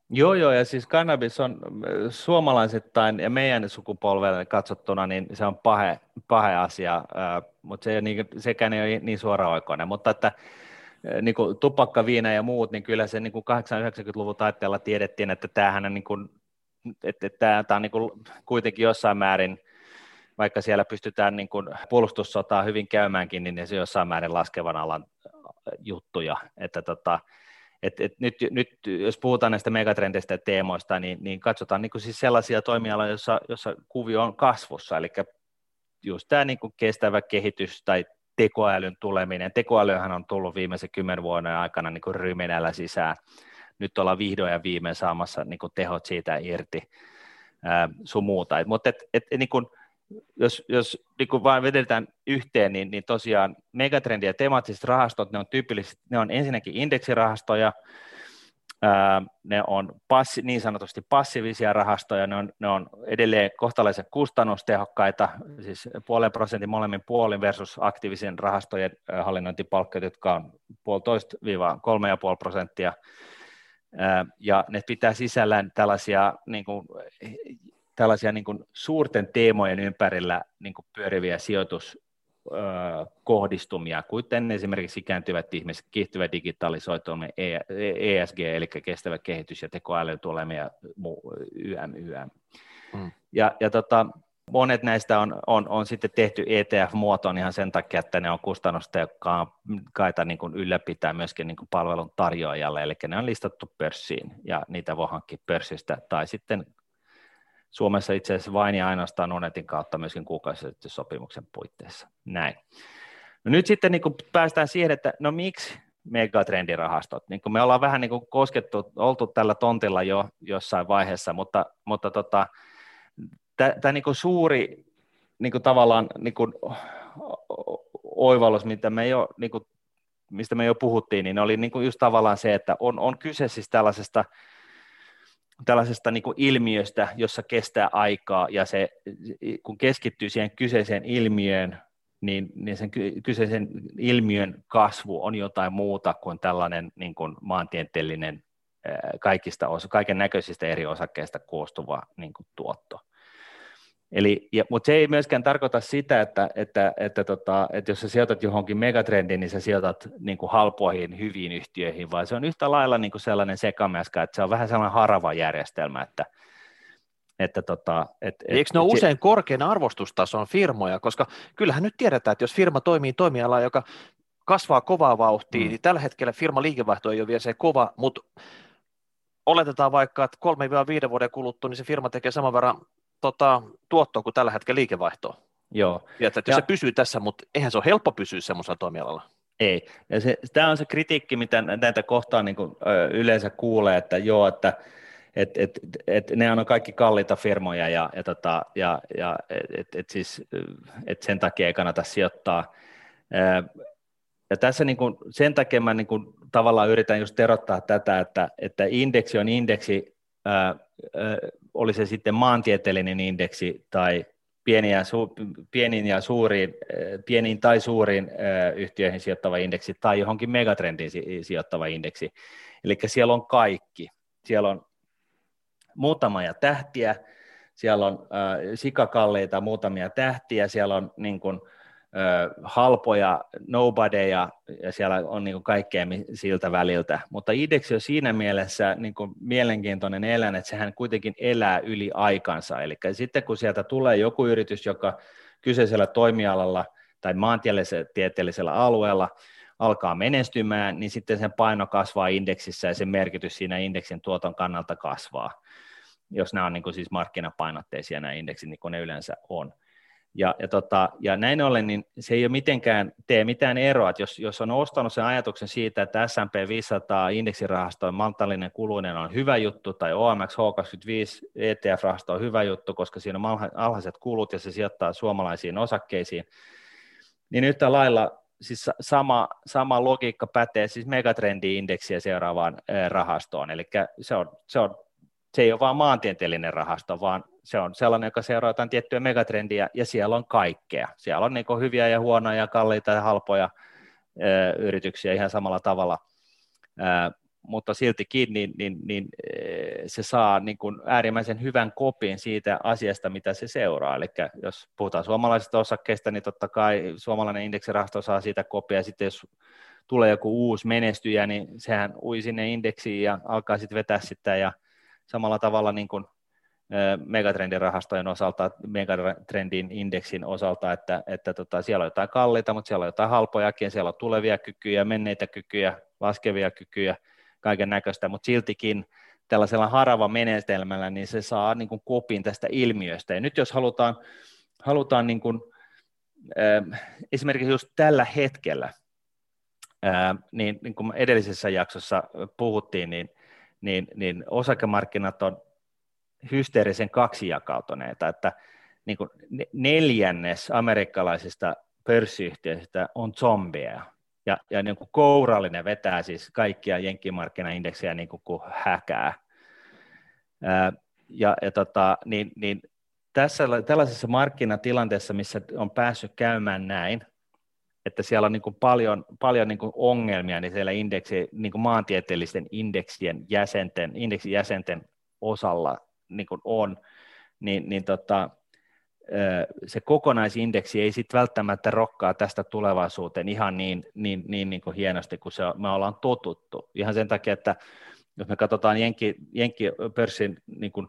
Joo, joo, ja siis kannabis on äh, suomalaisittain ja meidän sukupolvelle katsottuna, niin se on pahe, pahe asia, äh, mutta se ei niin, sekään ei ole niin suoraoikoinen, mutta että äh, niin kuin tupakka, viina ja muut, niin kyllä se niin kuin 80-90-luvun taitteella tiedettiin, että tämähän on, niin kuin, että, että tämä, on niin kuitenkin jossain määrin, vaikka siellä pystytään niin kuin puolustussotaa hyvin käymäänkin, niin se jossain määrin laskevan alan juttuja, että tota, et, et nyt, nyt, jos puhutaan näistä megatrendeistä ja teemoista, niin, niin katsotaan niin kuin siis sellaisia toimialoja, joissa, jossa kuvio on kasvussa, eli just tämä niin kuin kestävä kehitys tai tekoälyn tuleminen. Tekoälyhän on tullut viimeisen kymmenen vuoden aikana niin kuin ryminällä sisään. Nyt ollaan vihdoin ja viimein saamassa niin kuin tehot siitä irti ää, sun muuta. Mutta et, et, et, niin kuin, jos, jos niin kuin vain vedetään yhteen, niin, niin tosiaan megatrendi ja temaattiset rahastot, ne on tyypillisesti, ne on ensinnäkin indeksirahastoja, ää, ne on passi, niin sanotusti passiivisia rahastoja, ne on, ne on edelleen kohtalaisen kustannustehokkaita, siis puolen prosentin molemmin puolin versus aktiivisen rahastojen hallinnointipalkkiot, jotka on puolitoista viiva kolme ja puoli prosenttia, ja ne pitää sisällään tällaisia niin kuin, tällaisia niin kuin suurten teemojen ympärillä niin kuin pyöriviä sijoituskohdistumia, kuten esimerkiksi ikääntyvät ihmiset, kiihtyvä digitalisoituminen, ESG, e eli kestävä kehitys ja tekoäly tulemme ja YM, YM. Mm. Ja, ja tota, monet näistä on, on, on sitten tehty ETF-muotoon ihan sen takia, että ne on kustannustehokkaita niin kuin ylläpitää myöskin niin kuin palvelun tarjoajalle, eli ne on listattu pörssiin ja niitä voi hankkia pörssistä tai sitten Suomessa itse asiassa vain ja ainoastaan Onetin kautta myöskin sopimuksen puitteissa. Näin. No nyt sitten niin kuin päästään siihen, että no miksi megatrendirahastot? Niin kuin me ollaan vähän niin kuin koskettu, oltu tällä tontilla jo jossain vaiheessa, mutta, mutta tota, tämä niin suuri niin kuin tavallaan niin kuin oivallus, mitä me jo, niin kuin, mistä me jo puhuttiin, niin oli niin kuin just tavallaan se, että on, on kyse siis tällaisesta tällaisesta niin kuin ilmiöstä, jossa kestää aikaa ja se, kun keskittyy siihen kyseiseen ilmiöön, niin, niin sen kyseisen ilmiön kasvu on jotain muuta kuin tällainen niin kuin maantieteellinen kaikista kaiken näköisistä eri osakkeista koostuva niin kuin tuotto. Eli, ja, mutta se ei myöskään tarkoita sitä, että, että, että, tota, että jos sä sijoitat johonkin megatrendiin, niin sä sijoitat niin kuin halpoihin, hyviin yhtiöihin, vaan se on yhtä lailla niin kuin sellainen sekameska, että se on vähän sellainen harava järjestelmä, että, että tota, et, et, Eikö ne ole usein korkean arvostustason firmoja, koska kyllähän nyt tiedetään, että jos firma toimii toimiala, joka kasvaa kovaa vauhtia, mm. niin tällä hetkellä firma liikevaihto ei ole vielä se kova, mutta oletetaan vaikka, että 3-5 vuoden kuluttua, niin se firma tekee saman verran tota, tuottoa kuin tällä hetkellä liikevaihtoa. Joo. Ja että ja, se pysyy tässä, mutta eihän se ole helppo pysyä semmoisella toimialalla. Ei. Ja se, tämä on se kritiikki, mitä näitä kohtaan niin kuin, ö, yleensä kuulee, että joo, että et, et, et, ne on kaikki kalliita firmoja ja, ja, tota, ja, ja et, et siis, et sen takia ei kannata sijoittaa. Ja tässä niin kuin, sen takia mä niin kuin, tavallaan yritän just erottaa tätä, että, että indeksi on indeksi ää, oli se sitten maantieteellinen indeksi tai pieniin ja, su, pieniin ja suuriin, pieniin tai suuriin yhtiöihin sijoittava indeksi tai johonkin megatrendiin sijoittava indeksi. Eli siellä on kaikki. Siellä on muutamia tähtiä, siellä on äh, sikakalleita muutamia tähtiä, siellä on niin kuin, halpoja nobodyja ja siellä on niin kuin kaikkea siltä väliltä, mutta indeksi on siinä mielessä niin kuin mielenkiintoinen eläin, että sehän kuitenkin elää yli aikansa, eli sitten kun sieltä tulee joku yritys, joka kyseisellä toimialalla tai maantieteellisellä alueella alkaa menestymään, niin sitten sen paino kasvaa indeksissä ja sen merkitys siinä indeksin tuoton kannalta kasvaa, jos nämä on niin kuin siis markkinapainotteisia nämä indeksit, niin kuin ne yleensä on. Ja, ja, tota, ja näin ollen niin se ei ole mitenkään tee mitään eroa, että jos, jos on ostanut sen ajatuksen siitä, että S&P 500 indeksirahastojen maltallinen kuluinen on hyvä juttu, tai OMX H25 ETF-rahasto on hyvä juttu, koska siinä on alhaiset kulut ja se sijoittaa suomalaisiin osakkeisiin, niin yhtä lailla siis sama, sama logiikka pätee siis megatrendi-indeksiä seuraavaan rahastoon, eli se, on, se, on, se ei ole vain maantieteellinen rahasto, vaan se on sellainen, joka seuraa jotain tiettyä megatrendiä, ja siellä on kaikkea. Siellä on niin hyviä ja huonoja, kalliita ja halpoja ö, yrityksiä ihan samalla tavalla, ö, mutta siltikin niin, niin, niin, se saa niin kuin äärimmäisen hyvän kopin siitä asiasta, mitä se seuraa. Eli jos puhutaan suomalaisista osakkeista, niin totta kai suomalainen indeksirahasto saa siitä kopia, sitten jos tulee joku uusi menestyjä, niin sehän ui sinne indeksiin ja alkaa sitten vetää sitä, ja samalla tavalla niin kuin megatrendin rahastojen osalta, megatrendin indeksin osalta, että, että tota, siellä on jotain kalliita, mutta siellä on jotain halpojakin, siellä on tulevia kykyjä, menneitä kykyjä, laskevia kykyjä, kaiken näköistä, mutta siltikin tällaisella harava menetelmällä, niin se saa niin kuin kopin tästä ilmiöstä. Ja nyt jos halutaan, halutaan niin kuin, esimerkiksi just tällä hetkellä, niin, niin kuin edellisessä jaksossa puhuttiin, niin, niin, niin osakemarkkinat on hysteerisen kaksijakautuneita, että niin kuin neljännes amerikkalaisista pörssiyhtiöistä on zombeja, ja, ja niin kuin kourallinen vetää siis kaikkia jenkkimarkkinaindeksejä niin kuin, kuin häkää. Ää, ja, ja tota, niin, niin tässä, tällaisessa markkinatilanteessa, missä on päässyt käymään näin, että siellä on niin kuin paljon, paljon niin kuin ongelmia niin siellä indeksi, niin kuin maantieteellisten indeksien jäsenten, indeksijäsenten osalla niin kuin on, niin, niin tota, se kokonaisindeksi ei sitten välttämättä rokkaa tästä tulevaisuuteen ihan niin, niin, niin, niin kuin hienosti kuin se, me ollaan totuttu. Ihan sen takia, että jos me katsotaan Jenkki, Jenkki-pörssin niin kuin,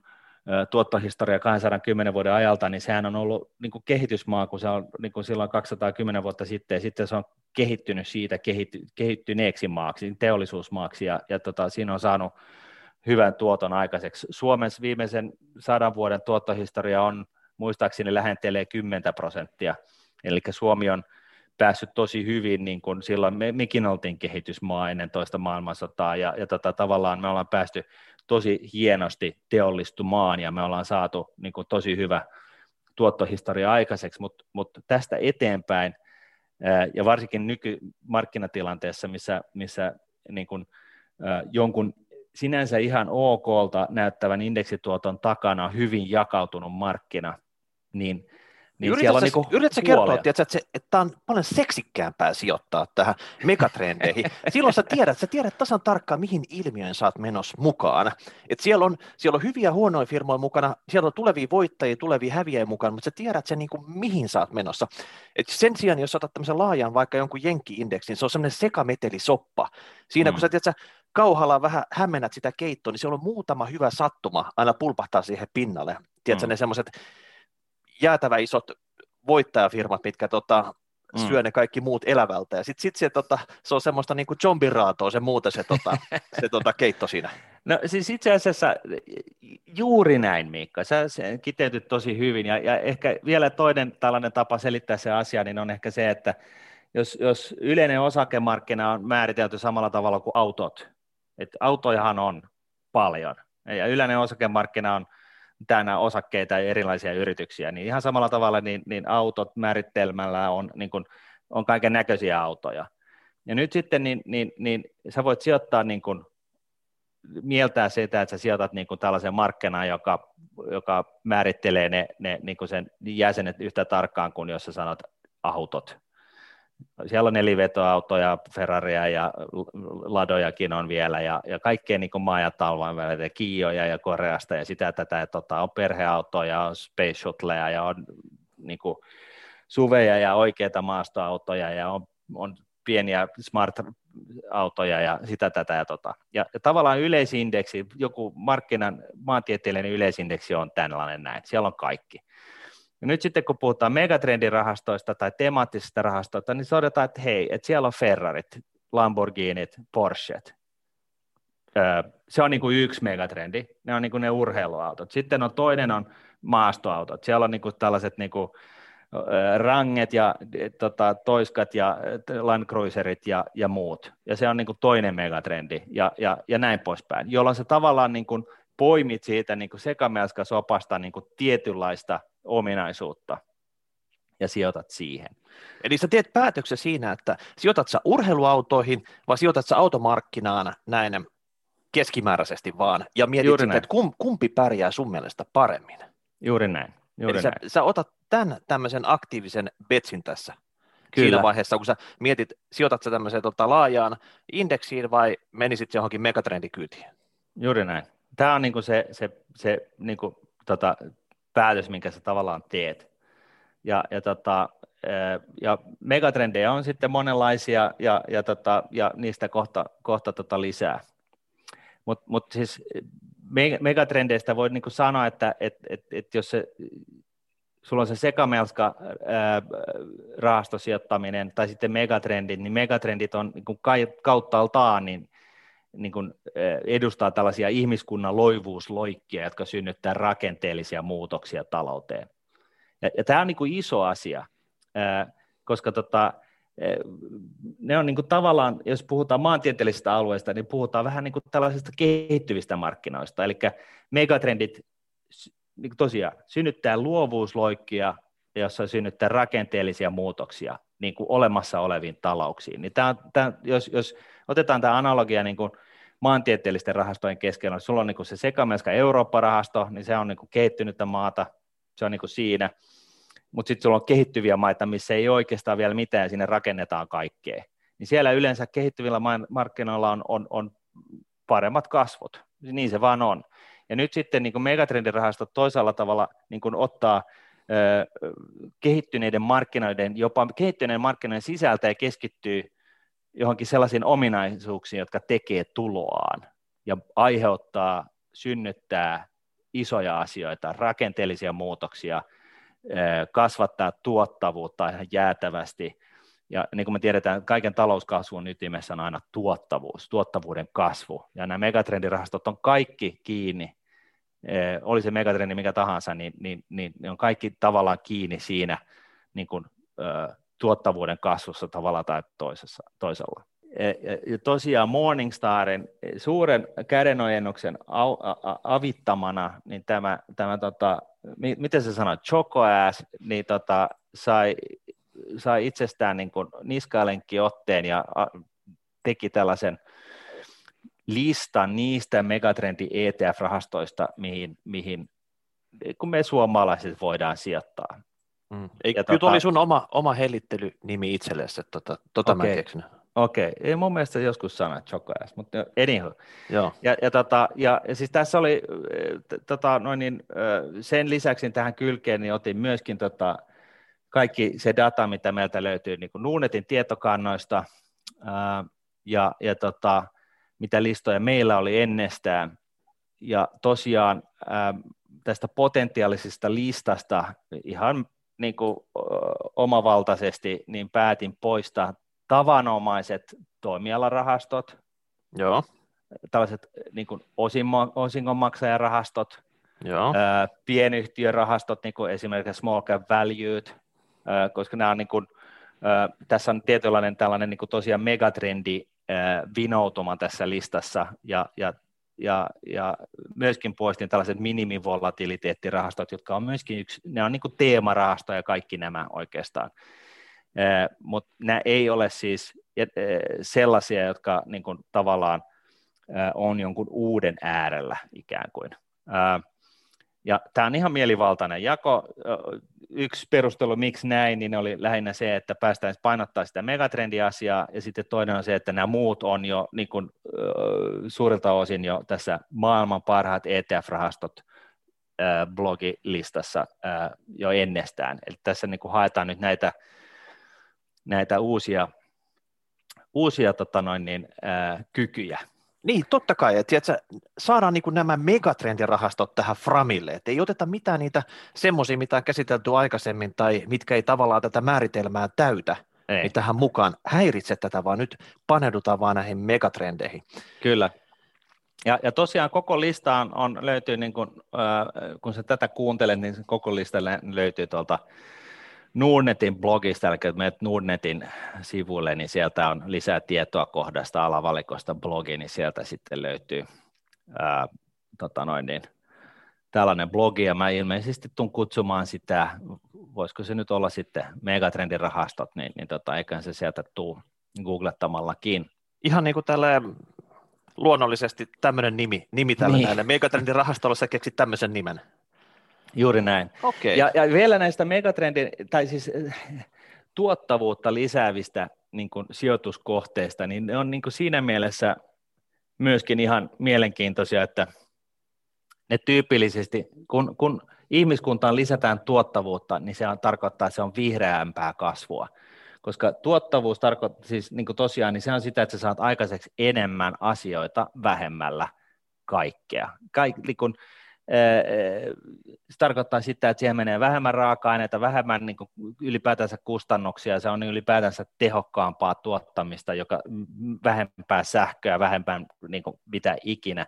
tuottohistoria 210 vuoden ajalta, niin sehän on ollut niin kuin kehitysmaa, kun se on niin kuin silloin 210 vuotta sitten, ja sitten se on kehittynyt siitä kehitty, kehittyneeksi maaksi, teollisuusmaaksi, ja, ja tota, siinä on saanut hyvän tuoton aikaiseksi. Suomessa viimeisen sadan vuoden tuottohistoria on muistaakseni lähentelee 10 prosenttia, eli Suomi on päässyt tosi hyvin, niin kuin silloin me, mekin oltiin kehitysmaa ennen toista maailmansotaa, ja, ja tota, tavallaan me ollaan päästy tosi hienosti teollistumaan, ja me ollaan saatu niin kuin, tosi hyvä tuottohistoria aikaiseksi, mutta mut tästä eteenpäin, ja varsinkin nykymarkkinatilanteessa, missä, missä niin kuin, jonkun sinänsä ihan okolta näyttävän indeksituoton takana on hyvin jakautunut markkina, niin, niin yrität siellä on niin yritätkö kertoa, tiedätkö, että, se, että tämä on paljon seksikkäämpää sijoittaa tähän megatrendeihin. Silloin sä tiedät, sä tiedät tasan tarkkaan, mihin ilmiöön saat menossa mukaan. Et siellä, on, siellä on hyviä huonoja firmoja mukana, siellä on tulevia voittajia, tulevia häviäjiä mukana, mutta sä tiedät sen, niin kuin, mihin saat menossa. Et sen sijaan, jos otat tämmöisen laajan vaikka jonkun jenkki-indeksin, se on semmoinen sekametelisoppa. Siinä mm. kun sä, tiedät, sä kauhalla vähän hämmennät sitä keittoa, niin siellä on muutama hyvä sattuma aina pulpahtaa siihen pinnalle. Tiedätkö, mm. ne semmoiset jäätävä isot voittajafirmat, mitkä tota, mm. syö ne kaikki muut elävältä. Ja sitten sit se, tota, se on semmoista niin kuin zombiraatoa se muuten se, tota, se tota, keitto siinä. No siis itse asiassa juuri näin, Miikka. Sä kiteytyt tosi hyvin. Ja, ja ehkä vielä toinen tällainen tapa selittää se asia, niin on ehkä se, että jos, jos yleinen osakemarkkina on määritelty samalla tavalla kuin autot, että autojahan on paljon, ja yleinen osakemarkkina on täynnä osakkeita ja erilaisia yrityksiä, niin ihan samalla tavalla niin, niin autot määritelmällä on, niin kuin, on kaiken näköisiä autoja. Ja nyt sitten niin, niin, niin sä voit sijoittaa niin kuin, mieltää sitä, että sä sijoitat niin kuin tällaisen markkinaan, joka, joka määrittelee ne, ne niin kuin sen jäsenet yhtä tarkkaan kuin jos sä sanot autot. Siellä on nelivetoautoja, Ferraria ja Ladojakin on vielä, ja, ja kaikkea niin maa ja talvan välillä, Kiioja ja Koreasta, ja sitä tätä, että tota, on perheautoja, on Space Shuttleja, ja on niin kuin, suveja ja oikeita maastoautoja ja on, on pieniä smart-autoja ja sitä tätä ja tota. Ja, ja tavallaan yleisindeksi, joku markkinan maantieteellinen yleisindeksi on tällainen näin, siellä on kaikki. Ja nyt sitten kun puhutaan megatrendirahastoista tai temaattisista rahastoista, niin todetaan, että hei, että siellä on Ferrarit, Lamborghinit, Porschet. Se on niin kuin yksi megatrendi, ne on niin kuin ne urheiluautot. Sitten on toinen on maastoautot, siellä on niin kuin tällaiset niin kuin ranget ja tota, toiskat ja Land Cruiserit ja, ja muut. Ja se on niin kuin toinen megatrendi ja, ja, ja näin poispäin, jolloin se tavallaan niin kuin poimit siitä niin sekamelskasopasta niin kuin tietynlaista ominaisuutta ja sijoitat siihen. Eli sä teet päätöksen siinä, että sijoitat sä urheiluautoihin vai sijoitat sä automarkkinaan näin keskimääräisesti vaan ja mietit sitten, että kumpi pärjää sun mielestä paremmin. Juuri näin. Juuri Eli näin. Sä, sä otat tämän tämmöisen aktiivisen betsin tässä Kyllä. siinä vaiheessa, kun sä mietit, sijoitat sä tämmöiseen tota, laajaan indeksiin vai menisit johonkin megatrendikyytiin? Juuri näin. Tämä on niinku se, se, se niinku, tota, päätös, minkä sä tavallaan teet. Ja, ja, tota, ja megatrendejä on sitten monenlaisia ja, ja, tota, ja niistä kohta, kohta tota lisää. Mutta mut siis megatrendeistä voi niinku sanoa, että et, et, et jos se, sulla on se sekamelska ää, rahastosijoittaminen tai sitten megatrendit, niin megatrendit on niin kauttaaltaan niin, niin kuin, edustaa tällaisia ihmiskunnan loivuusloikkia, jotka synnyttää rakenteellisia muutoksia talouteen. Ja, ja tämä on niin kuin iso asia, koska tota, ne on niin kuin tavallaan, jos puhutaan maantieteellisistä alueista, niin puhutaan vähän niin kuin tällaisista kehittyvistä markkinoista. Eli megatrendit niin kuin tosiaan synnyttää luovuusloikkia, jossa synnyttää rakenteellisia muutoksia niin kuin olemassa oleviin talouksiin. Niin tämä, tämä, jos, jos otetaan tämä analogia niin kuin maantieteellisten rahastojen keskellä, sulla on niin kuin se sekamelska Eurooppa-rahasto, niin se on niin kuin kehittynyttä maata, se on niin kuin siinä – mutta sitten sulla on kehittyviä maita, missä ei oikeastaan vielä mitään, sinne rakennetaan kaikkea. Niin siellä yleensä kehittyvillä markkinoilla on, on, on paremmat kasvot, niin se vaan on. Ja nyt sitten niin megatrendirahastot toisella tavalla niin ottaa kehittyneiden markkinoiden, jopa kehittyneiden markkinoiden sisältä ja keskittyy johonkin sellaisiin ominaisuuksiin, jotka tekee tuloaan ja aiheuttaa, synnyttää isoja asioita, rakenteellisia muutoksia – kasvattaa tuottavuutta ihan jäätävästi. Ja niin kuin me tiedetään, kaiken talouskasvun ytimessä on aina tuottavuus, tuottavuuden kasvu. Ja nämä megatrendirahastot on kaikki kiinni, oli se megatrendi mikä tahansa, niin, niin, niin ne on kaikki tavallaan kiinni siinä niin kuin, tuottavuuden kasvussa tavalla tai toisessa, toisella. Ja tosiaan Morningstarin suuren kädenojennuksen avittamana, niin tämä, tämä tota, miten se sanoi, Chocoass, niin tota, sai, sai itsestään niin niskalenkki otteen ja teki tällaisen listan niistä megatrendi ETF-rahastoista, mihin, mihin kun me suomalaiset voidaan sijoittaa. Mm. Ei, kyllä tota, oli sun oma, oma hellittelynimi itsellesi, tota, tota okay. mä keksin. Okei, okay. ei mun mielestä joskus sana chokojas, mutta anywho. Joo. Ja, ja, tota, ja, ja siis tässä oli, tota, noin niin, sen lisäksi tähän kylkeen niin otin myöskin tota, kaikki se data, mitä meiltä löytyy niin kuin Nuunetin tietokannoista ää, ja, ja tota, mitä listoja meillä oli ennestään. Ja tosiaan ää, tästä potentiaalisesta listasta ihan niin kuin, omavaltaisesti niin päätin poistaa tavanomaiset toimialarahastot, Joo. tällaiset niin kuin osingonmaksajarahastot, Joo. Ää, pienyhtiörahastot, niin kuin esimerkiksi small cap valued, ää, koska nämä on niin kuin, ää, tässä on tietynlainen tällainen niin kuin tosiaan megatrendi vinoutuma tässä listassa, ja, ja, ja, ja myöskin poistin tällaiset minimivolatiliteettirahastot, jotka on myöskin yksi, ne on niin kuin teemarahastoja kaikki nämä oikeastaan mutta nämä ei ole siis sellaisia, jotka niin kuin, tavallaan on jonkun uuden äärellä ikään kuin. Ja tämä on ihan mielivaltainen jako. Yksi perustelu, miksi näin, niin oli lähinnä se, että päästään painottaa sitä megatrendiasiaa, ja sitten toinen on se, että nämä muut on jo niin kuin, suurilta osin jo tässä maailman parhaat ETF-rahastot blogilistassa jo ennestään. Eli tässä niin kuin haetaan nyt näitä, näitä uusia, uusia tota noin, niin, kykyjä. Niin, totta kai. Et, tiedätkö, saadaan niin kuin nämä megatrendirahastot tähän Framille. Et ei oteta mitään niitä semmoisia, mitä on käsitelty aikaisemmin tai mitkä ei tavallaan tätä määritelmää täytä, ei. niin tähän mukaan häiritse tätä, vaan nyt paneudutaan vaan näihin megatrendeihin. Kyllä. Ja, ja tosiaan koko listaan on, löytyy, niin kun, äh, kun sä tätä kuuntelet, niin koko lista löytyy tuolta Nordnetin blogista, eli menet Nordnetin sivuille, niin sieltä on lisää tietoa kohdasta alavalikosta blogi, niin sieltä sitten löytyy ää, tota noin niin, tällainen blogi, ja mä ilmeisesti tuun kutsumaan sitä, voisiko se nyt olla sitten megatrendin rahastot, niin, niin tota, eiköhän se sieltä tuu googlettamallakin. Ihan niin kuin tällä luonnollisesti tämmöinen nimi, nimi tällä niin. näille. Megatrendin rahastolla sä keksit tämmöisen nimen. Juuri näin. Okay. Ja, ja vielä näistä megatrendin, tai siis äh, tuottavuutta lisäävistä niin kuin sijoituskohteista, niin ne on niin kuin siinä mielessä myöskin ihan mielenkiintoisia, että ne tyypillisesti, kun, kun ihmiskuntaan lisätään tuottavuutta, niin se on, tarkoittaa, että se on vihreämpää kasvua. Koska tuottavuus tarkoittaa, siis niin kuin tosiaan, niin se on sitä, että sä saat aikaiseksi enemmän asioita vähemmällä kaikkea. Kaik, niin kun, se tarkoittaa sitä, että siihen menee vähemmän raaka-aineita, vähemmän niin kuin ylipäätänsä kustannuksia, se on ylipäätänsä tehokkaampaa tuottamista, joka vähempää sähköä, vähempää niin kuin mitä ikinä.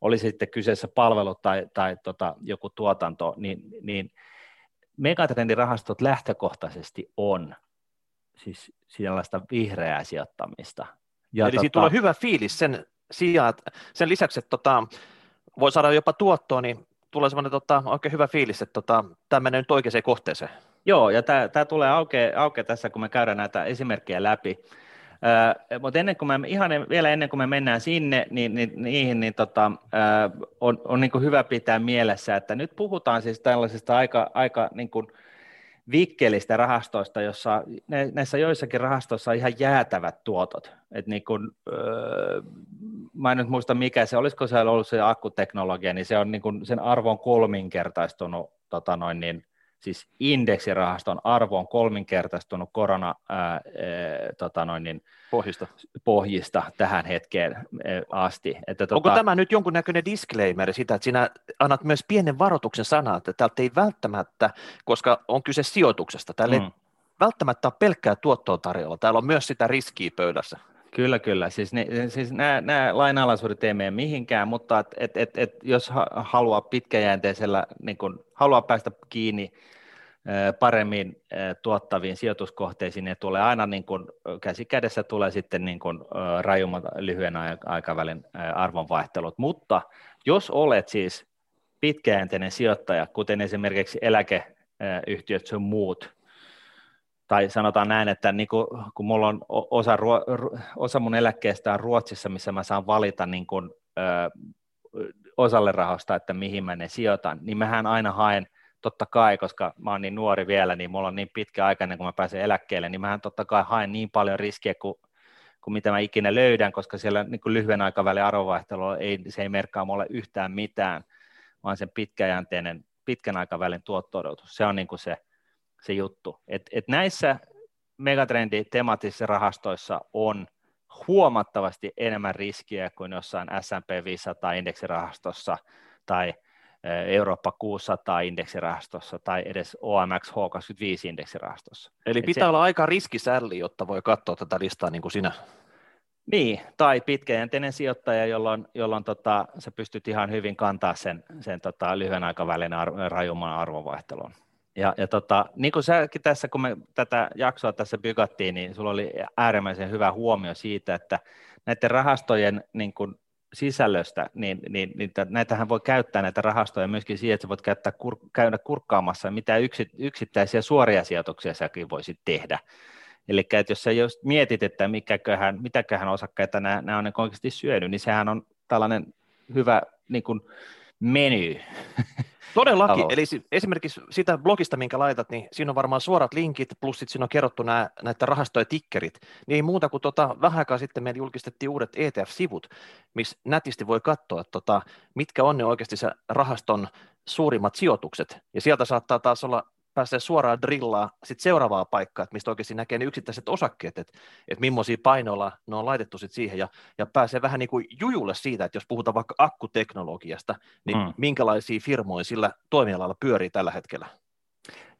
Oli sitten kyseessä palvelu tai, tai tota, joku tuotanto, niin, niin megatrendirahastot lähtökohtaisesti on siis sellaista vihreää sijoittamista. Ja Eli tota, siitä tulee hyvä fiilis sen sijaan, sen lisäksi, että tota, voi saada jopa tuottoa, niin tulee semmoinen tota, oikein hyvä fiilis, että tota, tämä menee nyt oikeaan kohteeseen. Joo, ja tämä tulee aukeaa auke tässä, kun me käydään näitä esimerkkejä läpi. Äh, mutta ennen kuin me, ihan vielä ennen kuin me mennään sinne, niin, niin niihin niin tota, äh, on, on niin hyvä pitää mielessä, että nyt puhutaan siis tällaisesta aika, aika niin kuin, äh, vikkelistä rahastoista, jossa näissä joissakin rahastoissa on ihan jäätävät tuotot. Et niin kun, öö, mä en nyt muista mikä se, olisiko se ollut se akkuteknologia, niin se on niin kun, sen arvon kolminkertaistunut tota noin niin, siis indeksirahaston arvo on kolminkertaistunut korona ää, ää, tota noin niin, pohjista. pohjista tähän hetkeen asti. Että, tota... Onko tämä nyt jonkunnäköinen disclaimer sitä, että sinä annat myös pienen varoituksen sana, että täältä ei välttämättä, koska on kyse sijoituksesta, täällä mm. ei välttämättä ole pelkkää tuottoa tarjolla, täällä on myös sitä riskiä pöydässä. Kyllä, kyllä. Siis, ne, siis nämä, nämä lainalaisuudet ei mene mihinkään, mutta et, et, et, et, jos haluaa pitkäjänteisellä, niin kun, haluaa päästä kiinni paremmin tuottaviin sijoituskohteisiin, ne tulee aina niin kuin, käsi kädessä tulee sitten niin kuin, rajummat lyhyen aikavälin arvonvaihtelut, mutta jos olet siis pitkäjänteinen sijoittaja, kuten esimerkiksi eläkeyhtiöt sun muut, tai sanotaan näin, että niin kuin, kun mulla on osa, osa mun eläkkeestä on Ruotsissa, missä mä saan valita niin kuin, ö, osalle rahoista, että mihin mä ne sijoitan, niin mähän aina haen totta kai, koska mä oon niin nuori vielä, niin mulla on niin pitkä aika ennen kuin mä pääsen eläkkeelle, niin mähän totta kai haen niin paljon riskiä kuin, kuin mitä mä ikinä löydän, koska siellä niin kuin lyhyen aikavälin arvovaihtelu ei, se ei merkkaa mulle yhtään mitään, vaan sen pitkäjänteinen, pitkän aikavälin tuotto se on niin kuin se, se juttu. Et, et näissä megatrendi temaattisissa rahastoissa on huomattavasti enemmän riskiä kuin jossain S&P 500 indeksirahastossa tai Eurooppa 600 indeksirahastossa tai edes OMX H25 indeksirahastossa. Eli Et pitää se, olla aika riskisälli, jotta voi katsoa tätä listaa niin kuin sinä. Niin, tai pitkäjänteinen sijoittaja, jolloin, jolloin tota, sä pystyt ihan hyvin kantaa sen, sen tota, lyhyen aikavälin ar- rajumman arvonvaihtelun. Ja, ja tota, niin kuin säkin tässä, kun me tätä jaksoa tässä bygattiin, niin sulla oli äärimmäisen hyvä huomio siitä, että näiden rahastojen niin kuin sisällöstä, niin, niin, niin näitähän voi käyttää näitä rahastoja myöskin siihen, että sä voit käyttää, kur, käydä kurkkaamassa, mitä yksi, yksittäisiä suoria sijoituksia säkin voisit tehdä. Eli että jos sä just mietit, että mikäköhän, mitäköhän osakkeita nämä, nämä on oikeasti syönyt, niin sehän on tällainen hyvä niin kuin, meny. Todellakin, eli esimerkiksi sitä blogista, minkä laitat, niin siinä on varmaan suorat linkit, plus sitten siinä on kerrottu nämä, näitä rahastoja tikkerit, niin ei muuta kuin tota, vähän aikaa sitten meillä julkistettiin uudet ETF-sivut, missä nätisti voi katsoa, tota, mitkä on ne oikeasti se rahaston suurimmat sijoitukset, ja sieltä saattaa taas olla pääsee suoraan drillaa sit seuraavaa paikkaa, että mistä oikeasti näkee ne yksittäiset osakkeet, että, että millaisia painoilla ne on laitettu sit siihen ja, ja pääsee vähän niin kuin jujulle siitä, että jos puhutaan vaikka akkuteknologiasta, niin mm. minkälaisia firmoja sillä toimialalla pyörii tällä hetkellä?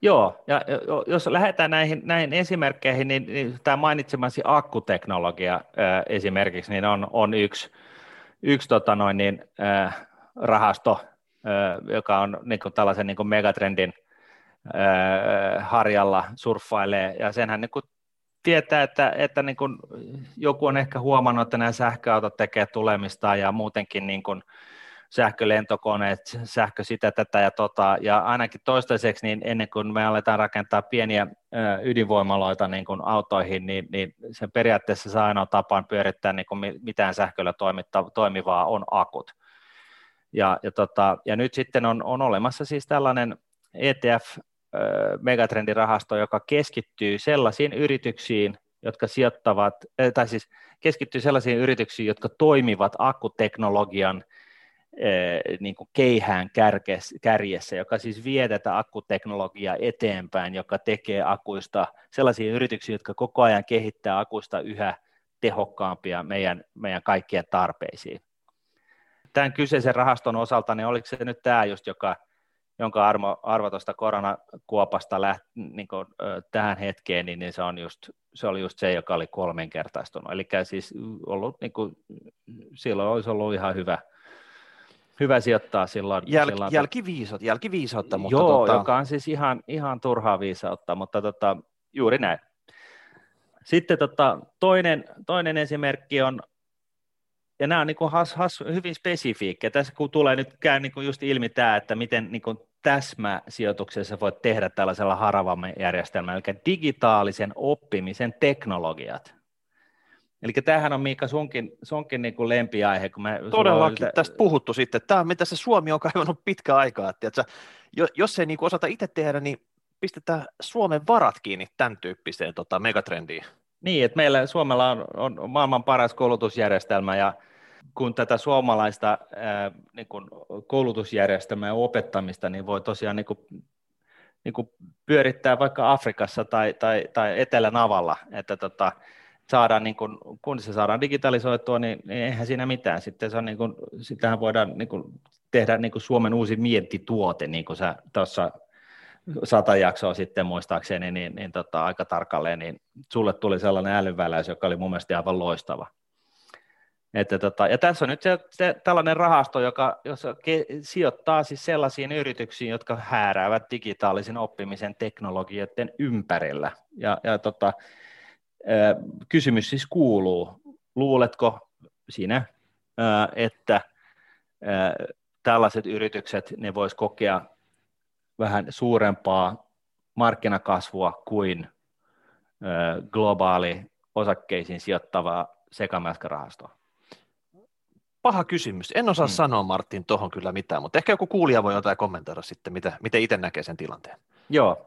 Joo, ja jos lähdetään näihin, näihin esimerkkeihin, niin, niin tämä mainitsemasi akkuteknologia äh, esimerkiksi niin on, on yksi, yksi tota noin, niin, äh, rahasto, äh, joka on niin kuin tällaisen niin kuin megatrendin harjalla surffailee, ja senhän niin kuin tietää, että, että niin kuin joku on ehkä huomannut, että nämä sähköautot tekee tulemista ja muutenkin niin kuin sähkölentokoneet, sähkö sitä, tätä ja tota, ja ainakin toistaiseksi, niin ennen kuin me aletaan rakentaa pieniä ydinvoimaloita niin kuin autoihin, niin, niin se periaatteessa se ainoa tapaan pyörittää niin kuin mitään sähköllä toimivaa on akut. Ja, ja, tota, ja nyt sitten on, on olemassa siis tällainen ETF, megatrendirahasto, joka keskittyy sellaisiin yrityksiin, jotka sijoittavat, tai siis keskittyy sellaisiin yrityksiin, jotka toimivat akkuteknologian niin kuin keihään kärjessä, joka siis vie tätä akkuteknologiaa eteenpäin, joka tekee akuista sellaisia yrityksiä, jotka koko ajan kehittää akuista yhä tehokkaampia meidän, meidän kaikkien tarpeisiin. Tämän kyseisen rahaston osalta, niin oliko se nyt tämä just, joka jonka arvo, arvo tuosta koronakuopasta lähti niin kuin, tähän hetkeen, niin, niin se, on just, se oli just se, joka oli kolmenkertaistunut. Eli siis ollut, niin kuin, silloin olisi ollut ihan hyvä, hyvä sijoittaa silloin. Jäl, silloin jälkiviisot, jälkiviisautta. Mutta joo, tota... joka on siis ihan, ihan turhaa viisautta, mutta tota, juuri näin. Sitten tota, toinen, toinen esimerkki on, ja nämä on niin kuin has, has, hyvin spesifiikkejä. Tässä kun tulee nyt käy niin kuin just ilmi tämä, että miten niin kuin täsmäsijoituksessa voit tehdä tällaisella haravamme järjestelmällä, eli digitaalisen oppimisen teknologiat. Eli tämähän on Miikka sunkin, sunkin niin kuin lempiaihe. Kun me, Todellakin, on... tästä puhuttu sitten. Tämä on mitä se Suomi on kaivannut pitkä aikaa. Että, jos ei niin kuin osata itse tehdä, niin pistetään Suomen varat kiinni tämän tyyppiseen tota, megatrendiin. Niin, että meillä Suomella on, on maailman paras koulutusjärjestelmä ja kun tätä suomalaista ää, niin kun koulutusjärjestelmää ja opettamista, niin voi tosiaan niin kun, niin kun pyörittää vaikka Afrikassa tai, tai, tai Etelä-Navalla, että tota, saadaan, niin kun, kun se saadaan digitalisoitua, niin, niin eihän siinä mitään. Sitten se on niin kun, sitähän voidaan niin kun, tehdä niin kun Suomen uusi mientituote, niin kuin sä tuossa sata jaksoa sitten muistaakseni, niin, niin tota, aika tarkalleen, niin sulle tuli sellainen älyväläys, joka oli mun mielestä aivan loistava. Että tota, ja tässä on nyt se, se tällainen rahasto, joka jossa ke, sijoittaa siis sellaisiin yrityksiin, jotka hääräävät digitaalisen oppimisen teknologioiden ympärillä. Ja, ja tota, kysymys siis kuuluu, luuletko sinä, että tällaiset yritykset, ne vois kokea vähän suurempaa markkinakasvua kuin globaali osakkeisiin sijoittava sekamäskärahasto? Paha kysymys. En osaa hmm. sanoa Martin tuohon kyllä mitään, mutta ehkä joku kuulija voi jotain kommentoida sitten, mitä, miten itse näkee sen tilanteen. Joo.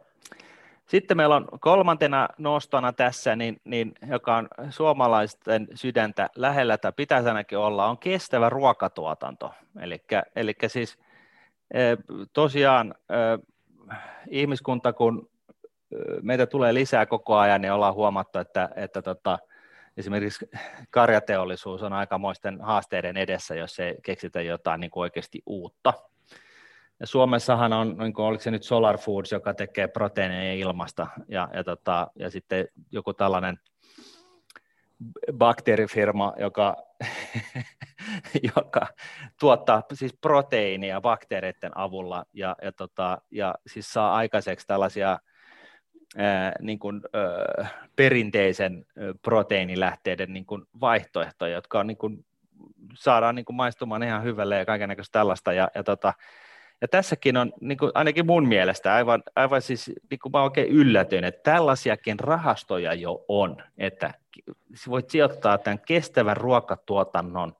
Sitten meillä on kolmantena nostona tässä, niin, niin, joka on suomalaisten sydäntä lähellä, tai pitäisi ainakin olla, on kestävä ruokatuotanto. Eli siis tosiaan ihmiskunta, kun meitä tulee lisää koko ajan, niin ollaan huomattu, että, että tota, esimerkiksi karjateollisuus on aikamoisten haasteiden edessä, jos ei keksitä jotain niin kuin oikeasti uutta. Ja Suomessahan on, niin kuin, oliko se nyt Solar Foods, joka tekee proteiineja ilmasta, ja, ja, tota, ja sitten joku tällainen bakteerifirma, joka, joka tuottaa siis proteiinia bakteereiden avulla ja, ja, tota, ja siis saa aikaiseksi tällaisia ää, niin kuin, ää, perinteisen proteiinilähteiden niin kuin vaihtoehtoja, jotka on, niin kuin, saadaan niin kuin maistumaan ihan hyvälle ja kaikenlaista tällaista. Ja, ja tota, ja tässäkin on niin kuin, ainakin mun mielestä aivan, aivan siis, niin kuin mä oikein yllätyin, että tällaisiakin rahastoja jo on, että voit sijoittaa tämän kestävän ruokatuotannon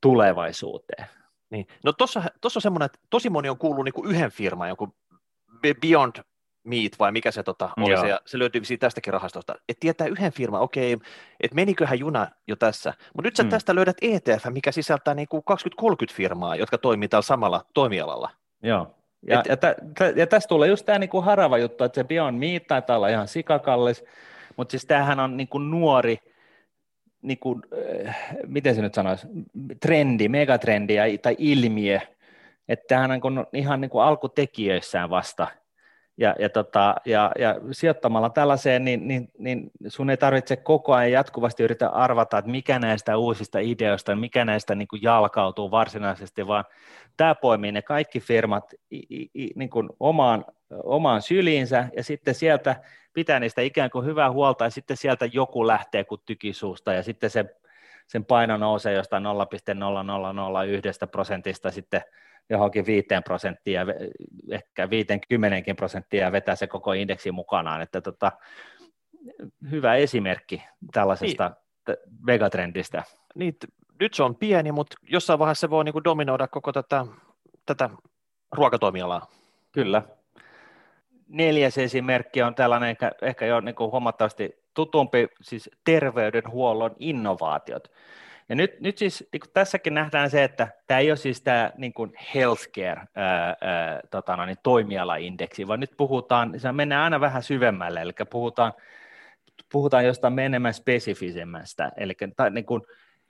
tulevaisuuteen. Niin. No tuossa on semmoinen, että tosi moni on kuullut niin yhden firman, joku Beyond Meat vai mikä se tota, oli se, ja se löytyy siitä tästäkin rahastosta, että tietää yhden firman, okei, että meniköhän juna jo tässä, mutta nyt sä mm. tästä löydät ETF, mikä sisältää niin kuin 20-30 firmaa, jotka toimii tällä samalla toimialalla. Joo, ja, Et, ja, tä, ja tässä tulee just tämä niinku harava juttu, että se Beyond Meat taitaa olla ihan sikakallis, mutta siis tämähän on niinku nuori, niinku, äh, miten se nyt sanoisi, trendi, megatrendi tai ilmiö, että tämähän on ihan niinku alkutekijöissään vasta, ja, ja, tota, ja, ja sijoittamalla tällaiseen, niin, niin, niin sun ei tarvitse koko ajan jatkuvasti yrittää arvata, että mikä näistä uusista ideoista, mikä näistä niin kuin jalkautuu varsinaisesti, vaan tämä poimii ne kaikki firmat niin kuin omaan, omaan syliinsä, ja sitten sieltä pitää niistä ikään kuin hyvää huolta, ja sitten sieltä joku lähtee kuin tykisuusta, ja sitten se, sen paino nousee jostain 0,0001 prosentista sitten johonkin 5 prosenttia, ehkä 50 prosenttia ja vetää se koko indeksi mukanaan, että tota, hyvä esimerkki tällaisesta niin, megatrendistä. Niin, nyt se on pieni, mutta jossain vaiheessa se voi niin kuin dominoida koko tätä, tätä ruokatoimialaa. Kyllä. Neljäs esimerkki on tällainen ehkä, ehkä jo niin kuin huomattavasti tutumpi, siis terveydenhuollon innovaatiot. Ja nyt, nyt siis niin tässäkin nähdään se, että tämä ei ole siis tämä niin kuin healthcare ää, ää, tota no, niin toimialaindeksi, vaan nyt puhutaan, se mennään aina vähän syvemmälle, eli puhutaan, puhutaan jostain enemmän spesifisemmästä, eli tai, niin kuin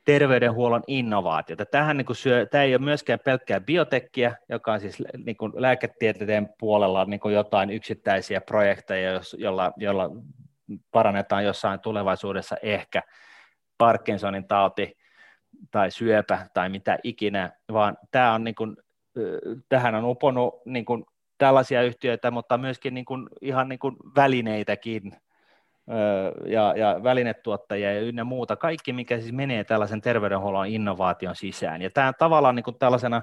terveydenhuollon innovaatiota. Tähän niin kuin syö, tämä ei ole myöskään pelkkää biotekkiä, joka on siis niin kuin lääketieteen puolella niin kuin jotain yksittäisiä projekteja, jolla, jolla parannetaan jossain tulevaisuudessa ehkä Parkinsonin tauti tai syöpä tai mitä ikinä, vaan tämä on niin kuin, tähän on uponut niin kuin tällaisia yhtiöitä, mutta myöskin niin kuin, ihan niin kuin välineitäkin ja, ja välinetuottajia ja ynnä muuta, kaikki mikä siis menee tällaisen terveydenhuollon innovaation sisään. Ja tämä tavallaan niin kuin tällaisena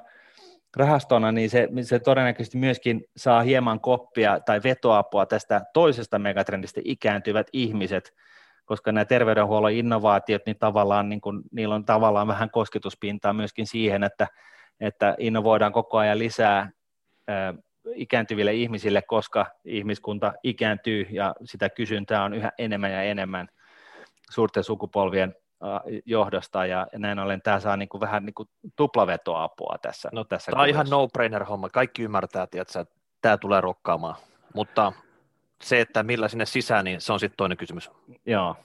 rahastona, niin se, se todennäköisesti myöskin saa hieman koppia tai vetoapua tästä toisesta megatrendistä ikääntyvät ihmiset, koska nämä terveydenhuollon innovaatiot, niin tavallaan niin kuin, niillä on tavallaan vähän kosketuspintaa myöskin siihen, että, että innovoidaan koko ajan lisää ää, ikääntyville ihmisille, koska ihmiskunta ikääntyy ja sitä kysyntää on yhä enemmän ja enemmän suurten sukupolvien johdosta. Ja näin ollen tämä saa niin kuin vähän niin kuin tuplavetoapua tässä. No, tässä tämä on ihan no-brainer homma, kaikki ymmärtää, että tämä tulee rokkaamaan, mutta se, että millä sinne sisään, niin se on sitten toinen kysymys. Joo.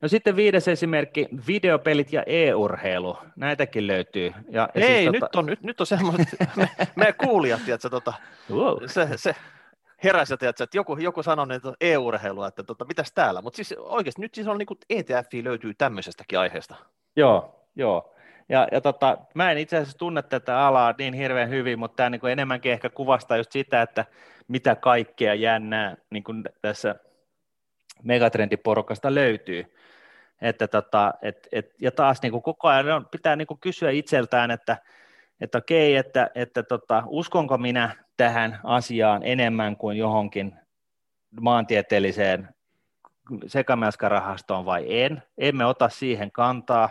No sitten viides esimerkki, videopelit ja e-urheilu, näitäkin löytyy. Ja, ja Ei, siis, nyt, tota... on, nyt, nyt on semmoiset, me, meidän kuulijat, tiedätkö, tota, wow. se, se heräsi, tiedätkö, että joku, joku sanoi, että e-urheilua, että tota, mitäs täällä, mutta siis oikeasti nyt siis on niin kuin ETF löytyy tämmöisestäkin aiheesta. Joo, joo. Ja, ja tota, mä en itse asiassa tunne tätä alaa niin hirveän hyvin, mutta tämä niin enemmänkin ehkä kuvastaa just sitä, että mitä kaikkea jännää niin kuin tässä megatrendiporukasta löytyy. Että tota, et, et, ja taas niin kuin koko ajan on, pitää niin kuin kysyä itseltään, että, että okei, että, että tota, uskonko minä tähän asiaan enemmän kuin johonkin maantieteelliseen sekamälskarahastoon vai en. Emme ota siihen kantaa.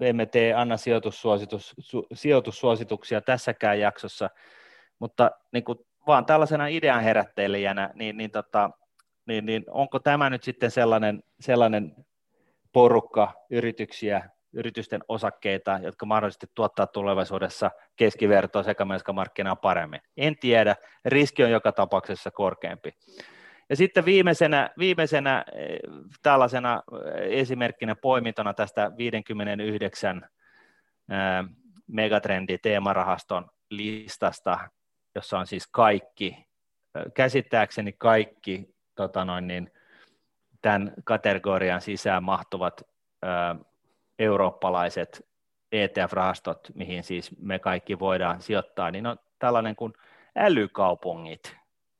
Emme tee, anna sijoitussuositus, su, sijoitussuosituksia tässäkään jaksossa, mutta niin kuin vaan tällaisena idean herättelijänä, niin, niin, tota, niin, niin onko tämä nyt sitten sellainen, sellainen porukka yrityksiä, yritysten osakkeita, jotka mahdollisesti tuottaa tulevaisuudessa keskivertoa sekä markkinaa paremmin. En tiedä, riski on joka tapauksessa korkeampi. Ja sitten viimeisenä, viimeisenä eh, tällaisena eh, esimerkkinä poimintona tästä 59 eh, megatrendi teemarahaston listasta, jossa on siis kaikki, käsittääkseni kaikki tota noin, niin, tämän kategorian sisään mahtuvat eurooppalaiset ETF-rahastot, mihin siis me kaikki voidaan sijoittaa, niin on tällainen kuin älykaupungit,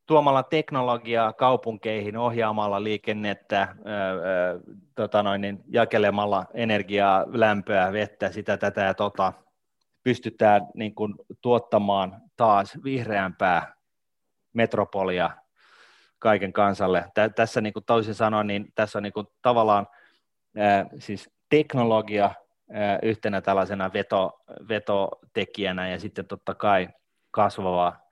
tuomalla teknologiaa kaupunkeihin, ohjaamalla liikennettä, ö, ö, tota noin, niin jakelemalla energiaa, lämpöä, vettä, sitä, tätä ja tota, pystytään niin kuin, tuottamaan taas vihreämpää metropolia kaiken kansalle. Tä, tässä niin kuin toisin sanoen, niin tässä on niin kuin, tavallaan ää, siis teknologia yhtenä tällaisena veto, vetotekijänä ja sitten totta kai kasvava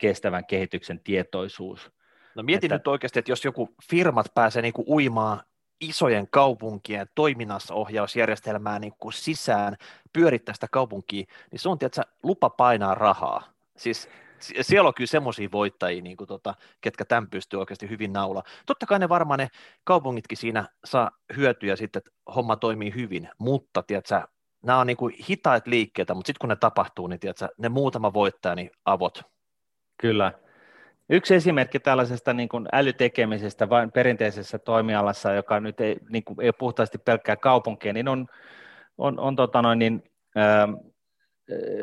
kestävän kehityksen tietoisuus. No mietin että, nyt oikeasti, että jos joku firmat pääsee niin kuin uimaan isojen kaupunkien toiminnassa ohjausjärjestelmää niin kuin sisään, pyörittää sitä kaupunkia, niin se on tietysti lupa painaa rahaa. Siis siellä on kyllä semmoisia voittajia, niin kuin tota, ketkä tämän pystyy oikeasti hyvin naula. Totta kai ne varmaan ne kaupungitkin siinä saa hyötyä sitten, että homma toimii hyvin, mutta tiedätkö, nämä on niin kuin hitaat liikkeitä, mutta sitten kun ne tapahtuu, niin tiedätkö, ne muutama voittaja, niin avot. Kyllä. Yksi esimerkki tällaisesta niin kuin älytekemisestä vain perinteisessä toimialassa, joka nyt ei, niin kuin, ei ole puhtaasti pelkkää kaupunkia, niin on, on, on tota noin, niin, ä,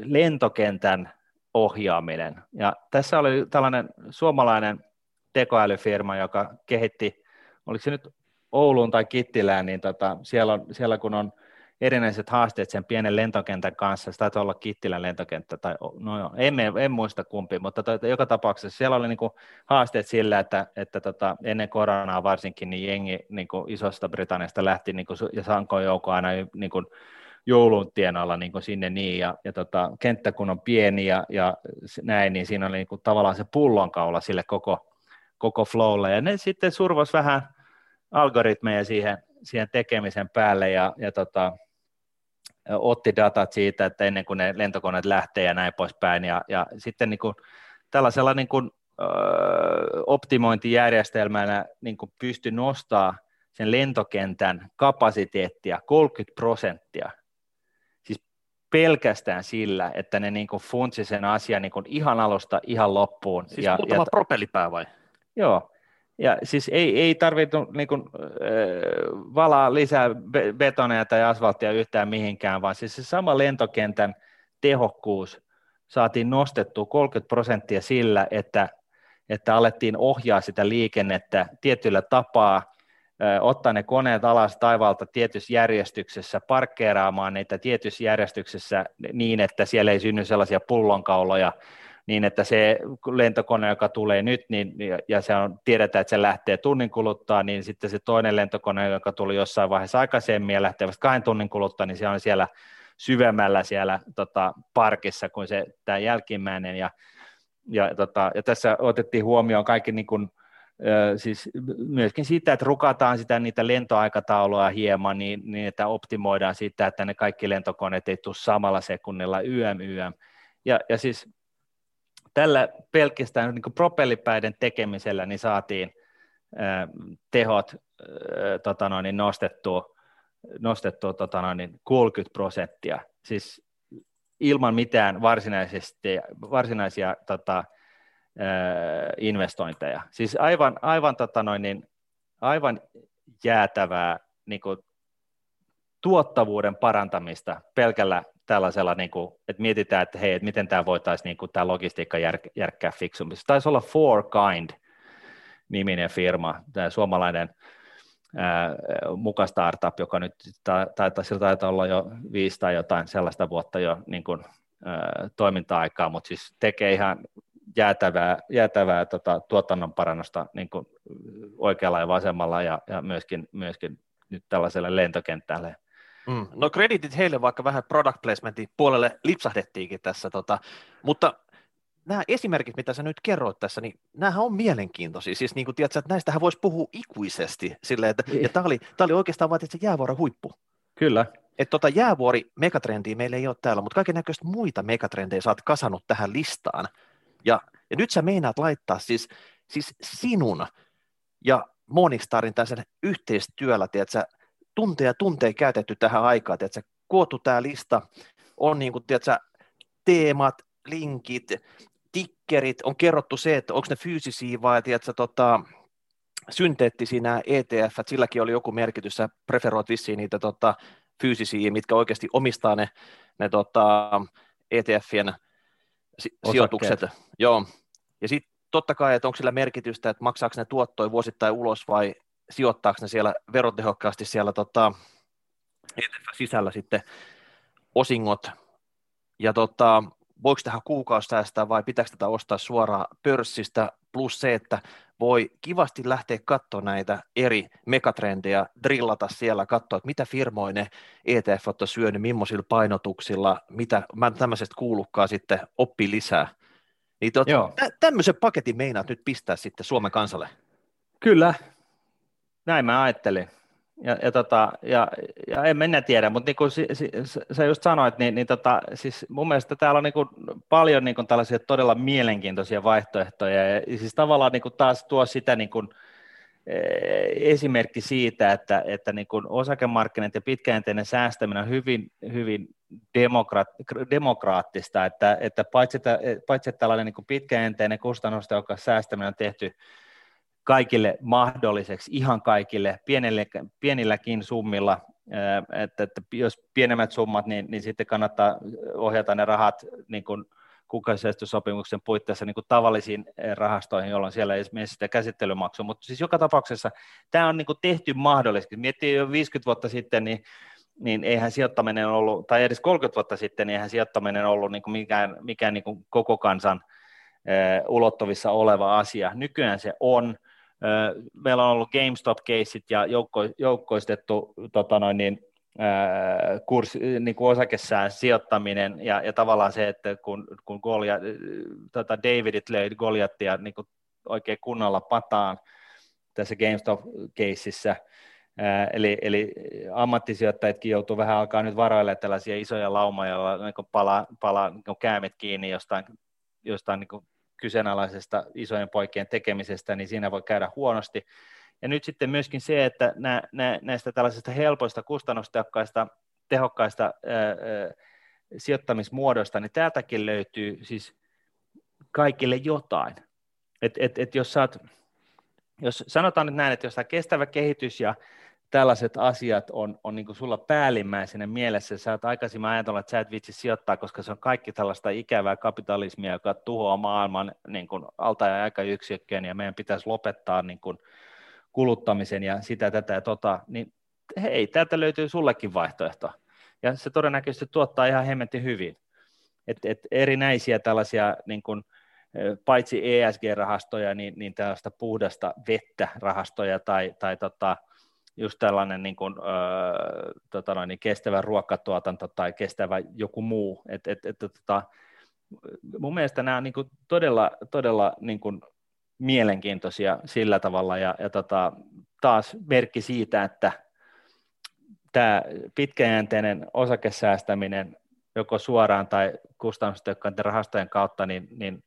lentokentän ohjaaminen. Ja tässä oli tällainen suomalainen tekoälyfirma, joka kehitti, oliko se nyt Ouluun tai Kittilään, niin tota, siellä, on, siellä kun on erinäiset haasteet sen pienen lentokentän kanssa, se taitaa olla Kittilän lentokenttä, tai no en, en muista kumpi, mutta to, joka tapauksessa siellä oli niinku haasteet sillä, että, että tota, ennen koronaa varsinkin niin jengi niinku isosta Britanniasta lähti niinku, ja sankoin joukko aina niinku, joulun tienoilla niin sinne niin, ja, ja tota, kenttä kun on pieni ja, ja näin, niin siinä oli niin kuin tavallaan se pullonkaula sille koko, koko flowlle, ja ne sitten survos vähän algoritmeja siihen, siihen tekemisen päälle, ja, ja tota, otti datat siitä, että ennen kuin ne lentokoneet lähtee ja näin poispäin, ja, ja sitten niin kuin, tällaisella niin kuin, ö, optimointijärjestelmänä niin kuin pystyi nostaa sen lentokentän kapasiteettia 30 prosenttia pelkästään sillä, että ne niin funtsi sen asian niin ihan alusta ihan loppuun. Siis ja, muutama ja, propellipää vai? Joo, ja siis ei, ei tarvittu niin kuin, äh, valaa lisää betoneja tai asfalttia yhtään mihinkään, vaan siis se sama lentokentän tehokkuus saatiin nostettua 30 prosenttia sillä, että, että alettiin ohjaa sitä liikennettä tietyllä tapaa, ottaa ne koneet alas taivaalta tietyssä järjestyksessä, parkkeeraamaan niitä tietyssä järjestyksessä niin, että siellä ei synny sellaisia pullonkauloja, niin että se lentokone, joka tulee nyt, niin, ja se on, tiedetään, että se lähtee tunnin kuluttaa, niin sitten se toinen lentokone, joka tuli jossain vaiheessa aikaisemmin ja lähtee vasta kahden tunnin kuluttaa, niin se on siellä syvemmällä siellä tota, parkissa kuin se tämä jälkimmäinen, ja, ja, tota, ja tässä otettiin huomioon kaikki niin kuin, siis myöskin siitä, että rukataan sitä niitä lentoaikatauluja hieman niin, niin, että optimoidaan sitä, että ne kaikki lentokoneet ei tule samalla sekunnilla YM, YM. Ja, ja siis tällä pelkästään niin propellipäiden tekemisellä niin saatiin ää, tehot ää, tota noin, niin nostettua, nostettua tota noin, niin 60 prosenttia, siis ilman mitään varsinaisesti, varsinaisia tota, investointeja. Siis aivan, aivan, tota noin, niin, aivan jäätävää niin kuin, tuottavuuden parantamista pelkällä tällaisella, niin kuin, että mietitään, että hei, että miten tämä voitaisiin niin kuin, tämä logistiikka jär, järkkää fiksummin. Taisi olla Four Kind niminen firma, tämä suomalainen ää, muka startup, joka nyt taitaa, sillä taitaa olla jo viisi tai jotain sellaista vuotta jo niin kuin, ää, toiminta-aikaa, mutta siis tekee ihan jäätävää, jäätävää tota, tuotannon parannusta niin kuin oikealla ja vasemmalla ja, ja myöskin, myöskin nyt tällaiselle lentokentälle. Mm. No kreditit heille, vaikka vähän product placementin puolelle lipsahdettiinkin tässä, tota, mutta nämä esimerkit, mitä sä nyt kerroit tässä, niin nämähän on mielenkiintoisia. Siis niin kuin tiedätkö, että näistähän voisi puhua ikuisesti. Silleen, että, niin. ja tämä oli, oli oikeastaan vain se jäävuoren huippu. Kyllä. Että tota jäävuori megatrendiä meillä ei ole täällä, mutta kaiken näköistä muita megatrendejä sä oot kasannut tähän listaan. Ja, ja nyt sä meinaat laittaa siis, siis sinun ja Morningstarin tässä yhteistyöllä, tiedätkö, tunteja tunteja käytetty tähän aikaan, tiedätkö, koottu tämä lista, on niin kuin, tiedätkö, teemat, linkit, tikkerit, on kerrottu se, että onko ne fyysisiä vai tiedätkö, tota, synteettisiä nämä ETF, silläkin oli joku merkitys, sä preferoit vissiin niitä tota, fyysisiä, mitkä oikeasti omistaa ne, ne tota, ETFien si- sijoitukset. Joo. Ja sitten totta kai, että onko sillä merkitystä, että maksaako ne tuottoja vuosittain ulos vai sijoittaako ne siellä verotehokkaasti siellä tota, ETF sisällä sitten osingot. Ja tota, voiko tähän kuukausi säästää vai pitääkö tätä ostaa suoraan pörssistä, plus se, että voi kivasti lähteä katsoa näitä eri megatrendejä, drillata siellä, katsoa, että mitä firmoja ne ETF on syönyt, millaisilla painotuksilla, mitä mä tämmöisestä kuulukkaa sitten oppi lisää. Niin tot, tä, tämmöisen paketin meinaat nyt pistää sitten Suomen kansalle? Kyllä, näin mä ajattelin. Ja, ja, tota, ja, ja en mennä tiedä, mutta niin kuin si, si, sä just sanoit, niin, niin tota, siis mun mielestä täällä on niin kuin paljon niin kuin tällaisia todella mielenkiintoisia vaihtoehtoja, ja siis tavallaan niin kuin taas tuo sitä niin kuin, eh, esimerkki siitä, että, että niin kuin osakemarkkinat ja pitkäjänteinen säästäminen on hyvin, hyvin demokraat, demokraattista, että, että paitsi, että, paitsi että tällainen niin pitkäjänteinen kustannustehokas säästäminen on tehty kaikille mahdolliseksi, ihan kaikille, pienille, pienilläkin summilla, että, että jos pienemmät summat, niin, niin sitten kannattaa ohjata ne rahat niin kuin kuukausisäästösopimuksen puitteissa niin kuin tavallisiin rahastoihin, jolloin siellä ei esimerkiksi sitä käsittelymaksua, mutta siis joka tapauksessa tämä on niin kuin tehty mahdolliseksi. Miettii jo 50 vuotta sitten, niin niin eihän sijoittaminen ollut, tai edes 30 vuotta sitten, niin eihän sijoittaminen ollut niin kuin mikään, mikään niin kuin koko kansan ulottuvissa oleva asia. Nykyään se on, Meillä on ollut GameStop-keissit ja joukko, joukkoistettu tota noin, niin, kurssi, niin kuin osakessään sijoittaminen ja, ja tavallaan se, että kun, kun Goliath, tota Davidit löi Goliattia niin kuin oikein kunnolla pataan tässä GameStop-keississä, eli, eli ammattisijoittajatkin joutuu vähän alkaa nyt varoille tällaisia isoja laumoja, joilla niin palaa, palaa niin käämet kiinni jostain, jostain niin kyseenalaisesta isojen poikien tekemisestä, niin siinä voi käydä huonosti. Ja nyt sitten myöskin se, että nä, nä, näistä tällaisista helpoista, kustannustehokkaista, tehokkaista ää, ää, sijoittamismuodoista, niin täältäkin löytyy siis kaikille jotain. Et, et, et jos, saat, jos sanotaan nyt näin, että jos tämä kestävä kehitys ja tällaiset asiat on, on niin sulla päällimmäisenä mielessä, sä oot aikaisemmin ajatellut, että sä et vitsi sijoittaa, koska se on kaikki tällaista ikävää kapitalismia, joka tuhoaa maailman niin kuin alta- ja aikayksikköön, ja meidän pitäisi lopettaa niin kuin kuluttamisen ja sitä, tätä ja tota, niin hei, täältä löytyy sullekin vaihtoehto. Ja se todennäköisesti tuottaa ihan hemmetin hyvin. Et, et erinäisiä tällaisia niin kuin, paitsi ESG-rahastoja, niin, niin tällaista puhdasta vettä rahastoja tai, tai tota, just tällainen niin kuin, öö, tota noin, niin kestävä ruokatuotanto tai kestävä joku muu. Et, et, et, tota, mun mielestä nämä on niin kuin todella, todella niin kuin mielenkiintoisia sillä tavalla ja, ja tota, taas merkki siitä, että tämä pitkäjänteinen osakesäästäminen joko suoraan tai kustannustehokkaiden rahastojen kautta, niin, niin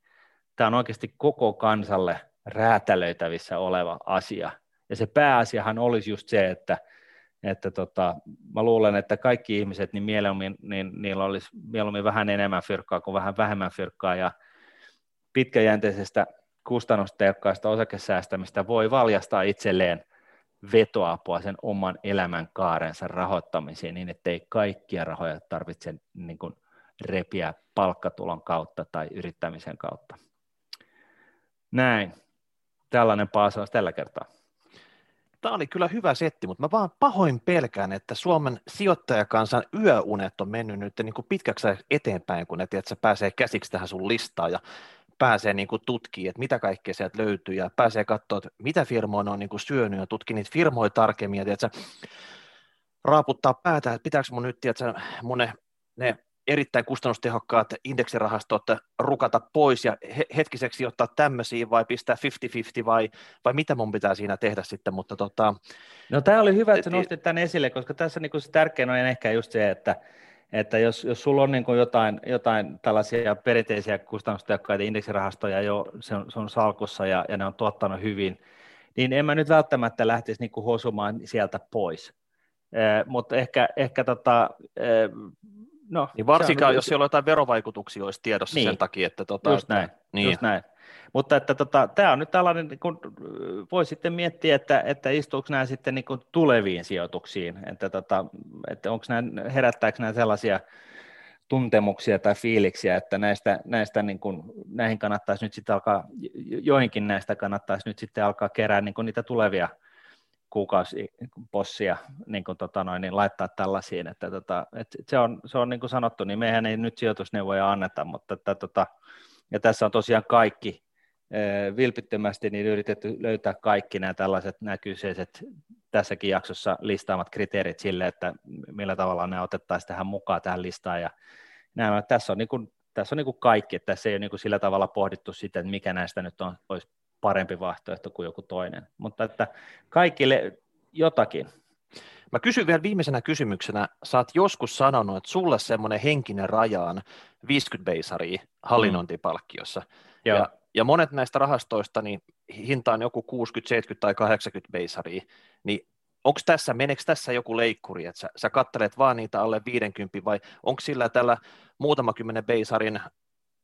tämä on oikeasti koko kansalle räätälöitävissä oleva asia, ja se pääasiahan olisi just se, että, että tota, mä luulen, että kaikki ihmiset, niin mieluummin, niin niillä olisi mieluummin vähän enemmän fyrkkaa kuin vähän vähemmän fyrkkaa, ja pitkäjänteisestä kustannustehokkaasta osakesäästämistä voi valjastaa itselleen vetoapua sen oman elämän kaarensa rahoittamiseen niin, ettei kaikkia rahoja tarvitse niin kuin repiä palkkatulon kautta tai yrittämisen kautta. Näin. Tällainen paasaus tällä kertaa tämä oli kyllä hyvä setti, mutta mä vaan pahoin pelkään, että Suomen sijoittajakansan yöunet on mennyt nyt niin kuin pitkäksi eteenpäin, kun ne tiedät, pääsee käsiksi tähän sun listaan ja pääsee niin kuin tutkimaan, että mitä kaikkea sieltä löytyy ja pääsee katsoa, että mitä firmoja on niin kuin syönyt ja tutkii niitä firmoja tarkemmin ja tiedät, raaputtaa päätä, että pitääkö mun nyt tiedät, mun ne, ne erittäin kustannustehokkaat indeksirahastot rukata pois ja hetkiseksi ottaa tämmöisiä vai pistää 50-50 vai, vai mitä mun pitää siinä tehdä sitten, mutta tota... No tämä oli hyvä, että nostit tämän esille, koska tässä niin se tärkein on ehkä just se, että, että jos, jos sulla on niin kuin jotain, jotain tällaisia perinteisiä kustannustehokkaita indeksirahastoja jo, se on, se on salkussa ja, ja ne on tuottanut hyvin, niin en mä nyt välttämättä lähtisi niin kuin hosumaan sieltä pois. Eh, mutta ehkä, ehkä tota, eh, No, niin varsinkaan, jos siellä on jotain verovaikutuksia olisi tiedossa niin. sen takia, että... Tota, just näin, niin. just näin. Mutta että tota, tämä on nyt tällainen, niin kun, voi sitten miettiä, että, että istuuko nämä sitten niin kun tuleviin sijoituksiin, että, tota, että onko nämä, herättääkö nämä sellaisia tuntemuksia tai fiiliksiä, että näistä, näistä niin kun, näihin kannattaisi nyt sitten alkaa, joihinkin näistä kannattaisi nyt sitten alkaa kerää niin niitä tulevia kuukausipossia niin kuin, tota noin, niin laittaa tällaisiin, että tota, et se, on, se on niin kuin sanottu, niin mehän ei nyt sijoitusneuvoja anneta, mutta että, tota, ja tässä on tosiaan kaikki vilpittömästi niin yritetty löytää kaikki nämä tällaiset nämä kyseiset tässäkin jaksossa listaamat kriteerit sille, että millä tavalla ne otettaisiin tähän mukaan tähän listaan. Ja nämä, tässä on, niin kuin, tässä on niin kuin kaikki, että tässä ei ole niin kuin sillä tavalla pohdittu sitä, että mikä näistä nyt on, olisi parempi vaihtoehto kuin joku toinen, mutta että kaikille jotakin. Mä kysyn vielä viimeisenä kysymyksenä, sä oot joskus sanonut, että sulle semmoinen henkinen raja on 50 beisaria hallinnointipalkkiossa, mm. ja, ja monet näistä rahastoista, niin hinta on joku 60, 70 tai 80 beisaria, niin onko tässä, meneekö tässä joku leikkuri, että sä, sä kattelet vaan niitä alle 50 vai onko sillä tällä muutama kymmenen beisarin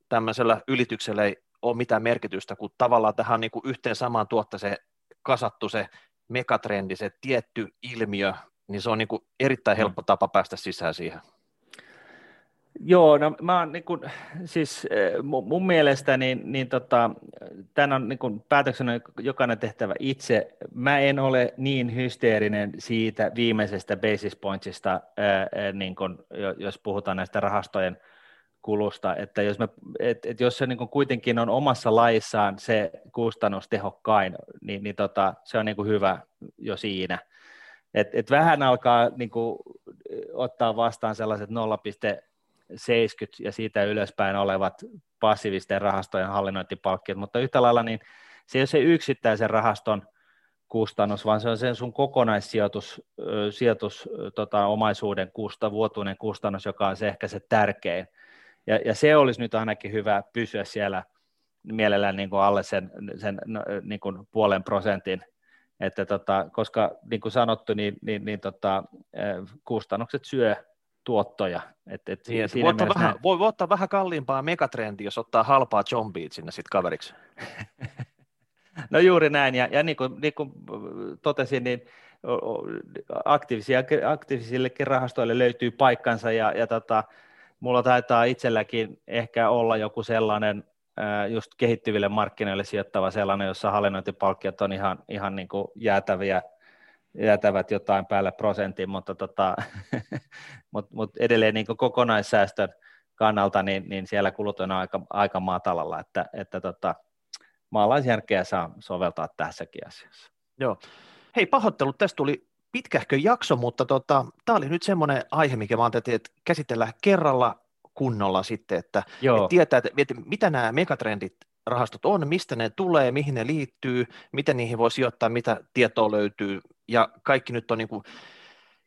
tämmöisellä ylityksellä ole mitään merkitystä, kun tavallaan tähän niin kuin yhteen samaan tuotteeseen kasattu se megatrendi, se tietty ilmiö, niin se on niin kuin erittäin helppo mm. tapa päästä sisään siihen. Joo, no mä oon niin kuin, siis eh, mun mielestä niin, niin tota, tämän on niin päätöksenä jokainen tehtävä itse. Mä en ole niin hysteerinen siitä viimeisestä basis pointsista, ää, eh, niin kuin, jos puhutaan näistä rahastojen kulusta, että jos, me, et, et jos se niin kuitenkin on omassa laissaan se kustannustehokkain, niin, niin tota, se on niin hyvä jo siinä. Et, et vähän alkaa niin kuin, ottaa vastaan sellaiset 70 ja siitä ylöspäin olevat passiivisten rahastojen hallinnointipalkkiot, mutta yhtä lailla niin se ei ole se yksittäisen rahaston kustannus, vaan se on sen sun kokonaissijoitus sijoitus, tota, omaisuuden kusta, vuotuinen kustannus, joka on se ehkä se tärkein. Ja, ja se olisi nyt ainakin hyvä pysyä siellä mielellään niin kuin alle sen, sen no, niin kuin puolen prosentin, että tota, koska niin kuin sanottu, niin, niin, niin tota, kustannukset syö tuottoja. Et, et niin, siinä voi, ottaa vähän, näin... voi, ottaa vähän kalliimpaa megatrendi, jos ottaa halpaa zombie sinne sitten kaveriksi. no juuri näin, ja, ja niin, kuin, niin kuin totesin, niin aktiivisia, aktiivisillekin rahastoille löytyy paikkansa, ja, ja tota, mulla taitaa itselläkin ehkä olla joku sellainen just kehittyville markkinoille sijoittava sellainen, jossa hallinnointipalkkiot on ihan, ihan niin kuin jäätäviä jätävät jotain päälle prosentin, mutta tota, mut, mut edelleen niin kokonaissäästön kannalta, niin, niin siellä kulut on aika, aika matalalla, että, että tota, maalaisjärkeä saa soveltaa tässäkin asiassa. Joo. Hei, pahoittelut, tästä tuli pitkähkö jakso, mutta tota, tämä oli nyt semmoinen aihe, mikä mä ajattelin, että käsitellään kerralla kunnolla sitten, että, että tietää, että, että mitä nämä megatrendit rahastot on, mistä ne tulee, mihin ne liittyy, miten niihin voi sijoittaa, mitä tietoa löytyy, ja kaikki nyt on niin kuin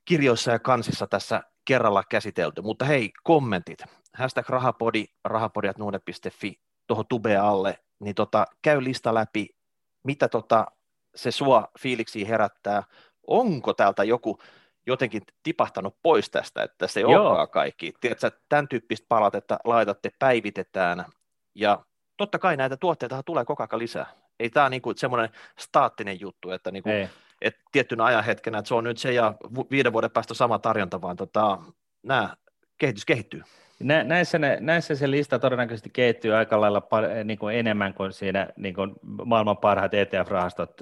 kirjoissa ja kansissa tässä kerralla käsitelty, mutta hei, kommentit, hashtag rahapodi, rahapodiatnuude.fi tuohon tubeen alle, niin tota, käy lista läpi, mitä tota, se sua fiiliksi herättää, onko täältä joku jotenkin tipahtanut pois tästä, että se ei olekaan kaikki. Tiedätkö, tämän tyyppistä palautetta laitatte, päivitetään, ja totta kai näitä tuotteita tulee koko ajan lisää. Ei tämä niinku semmoinen staattinen juttu, että niinku, et tiettynä ajanhetkenä, että se on nyt se ja viiden vuoden päästä sama tarjonta, vaan tota, nämä kehitys kehittyy. Nä, näissä, ne, näissä se lista todennäköisesti kehittyy aika lailla par, niin kuin enemmän kuin siinä niin kuin maailman parhaat ETF-rahastot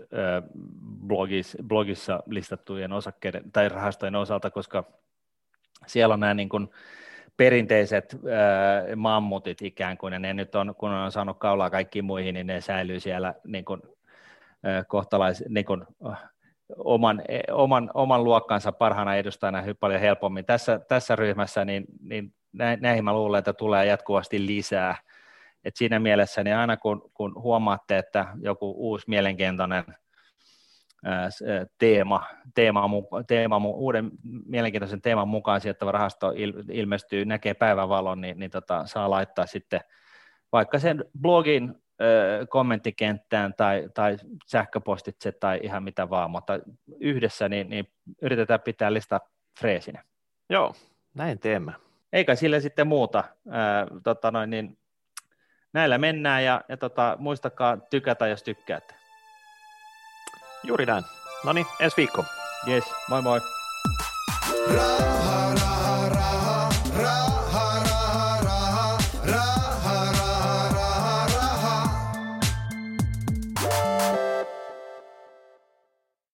blogissa, blogissa listattujen osakkeiden tai rahastojen osalta, koska siellä on nämä niin kuin, perinteiset äh, mammutit ikään kuin, ja ne nyt on, kun on saanut kaulaa kaikkiin muihin, niin ne säilyy siellä niin kuin, äh, kohtalais, niin kuin, oman, oman, oman luokkansa parhaana edustajana paljon helpommin. Tässä, tässä ryhmässä niin, niin näihin mä luulen, että tulee jatkuvasti lisää. Et siinä mielessä niin aina kun, kun huomaatte, että joku uusi mielenkiintoinen teema, teema, teema, uuden mielenkiintoisen teeman mukaan sijoittava rahasto ilmestyy, näkee päivävalon, niin, niin tota, saa laittaa sitten vaikka sen blogin kommenttikenttään tai, tai sähköpostitse tai ihan mitä vaan, mutta yhdessä niin, niin yritetään pitää lista freesinä. Joo, näin teemme. Eikä sille sitten muuta. Ää, tota noin, niin näillä mennään ja, ja tota, muistakaa tykätä, jos tykkäätte. Juuri näin. No niin, ensi viikko. Yes, moi moi. Raha.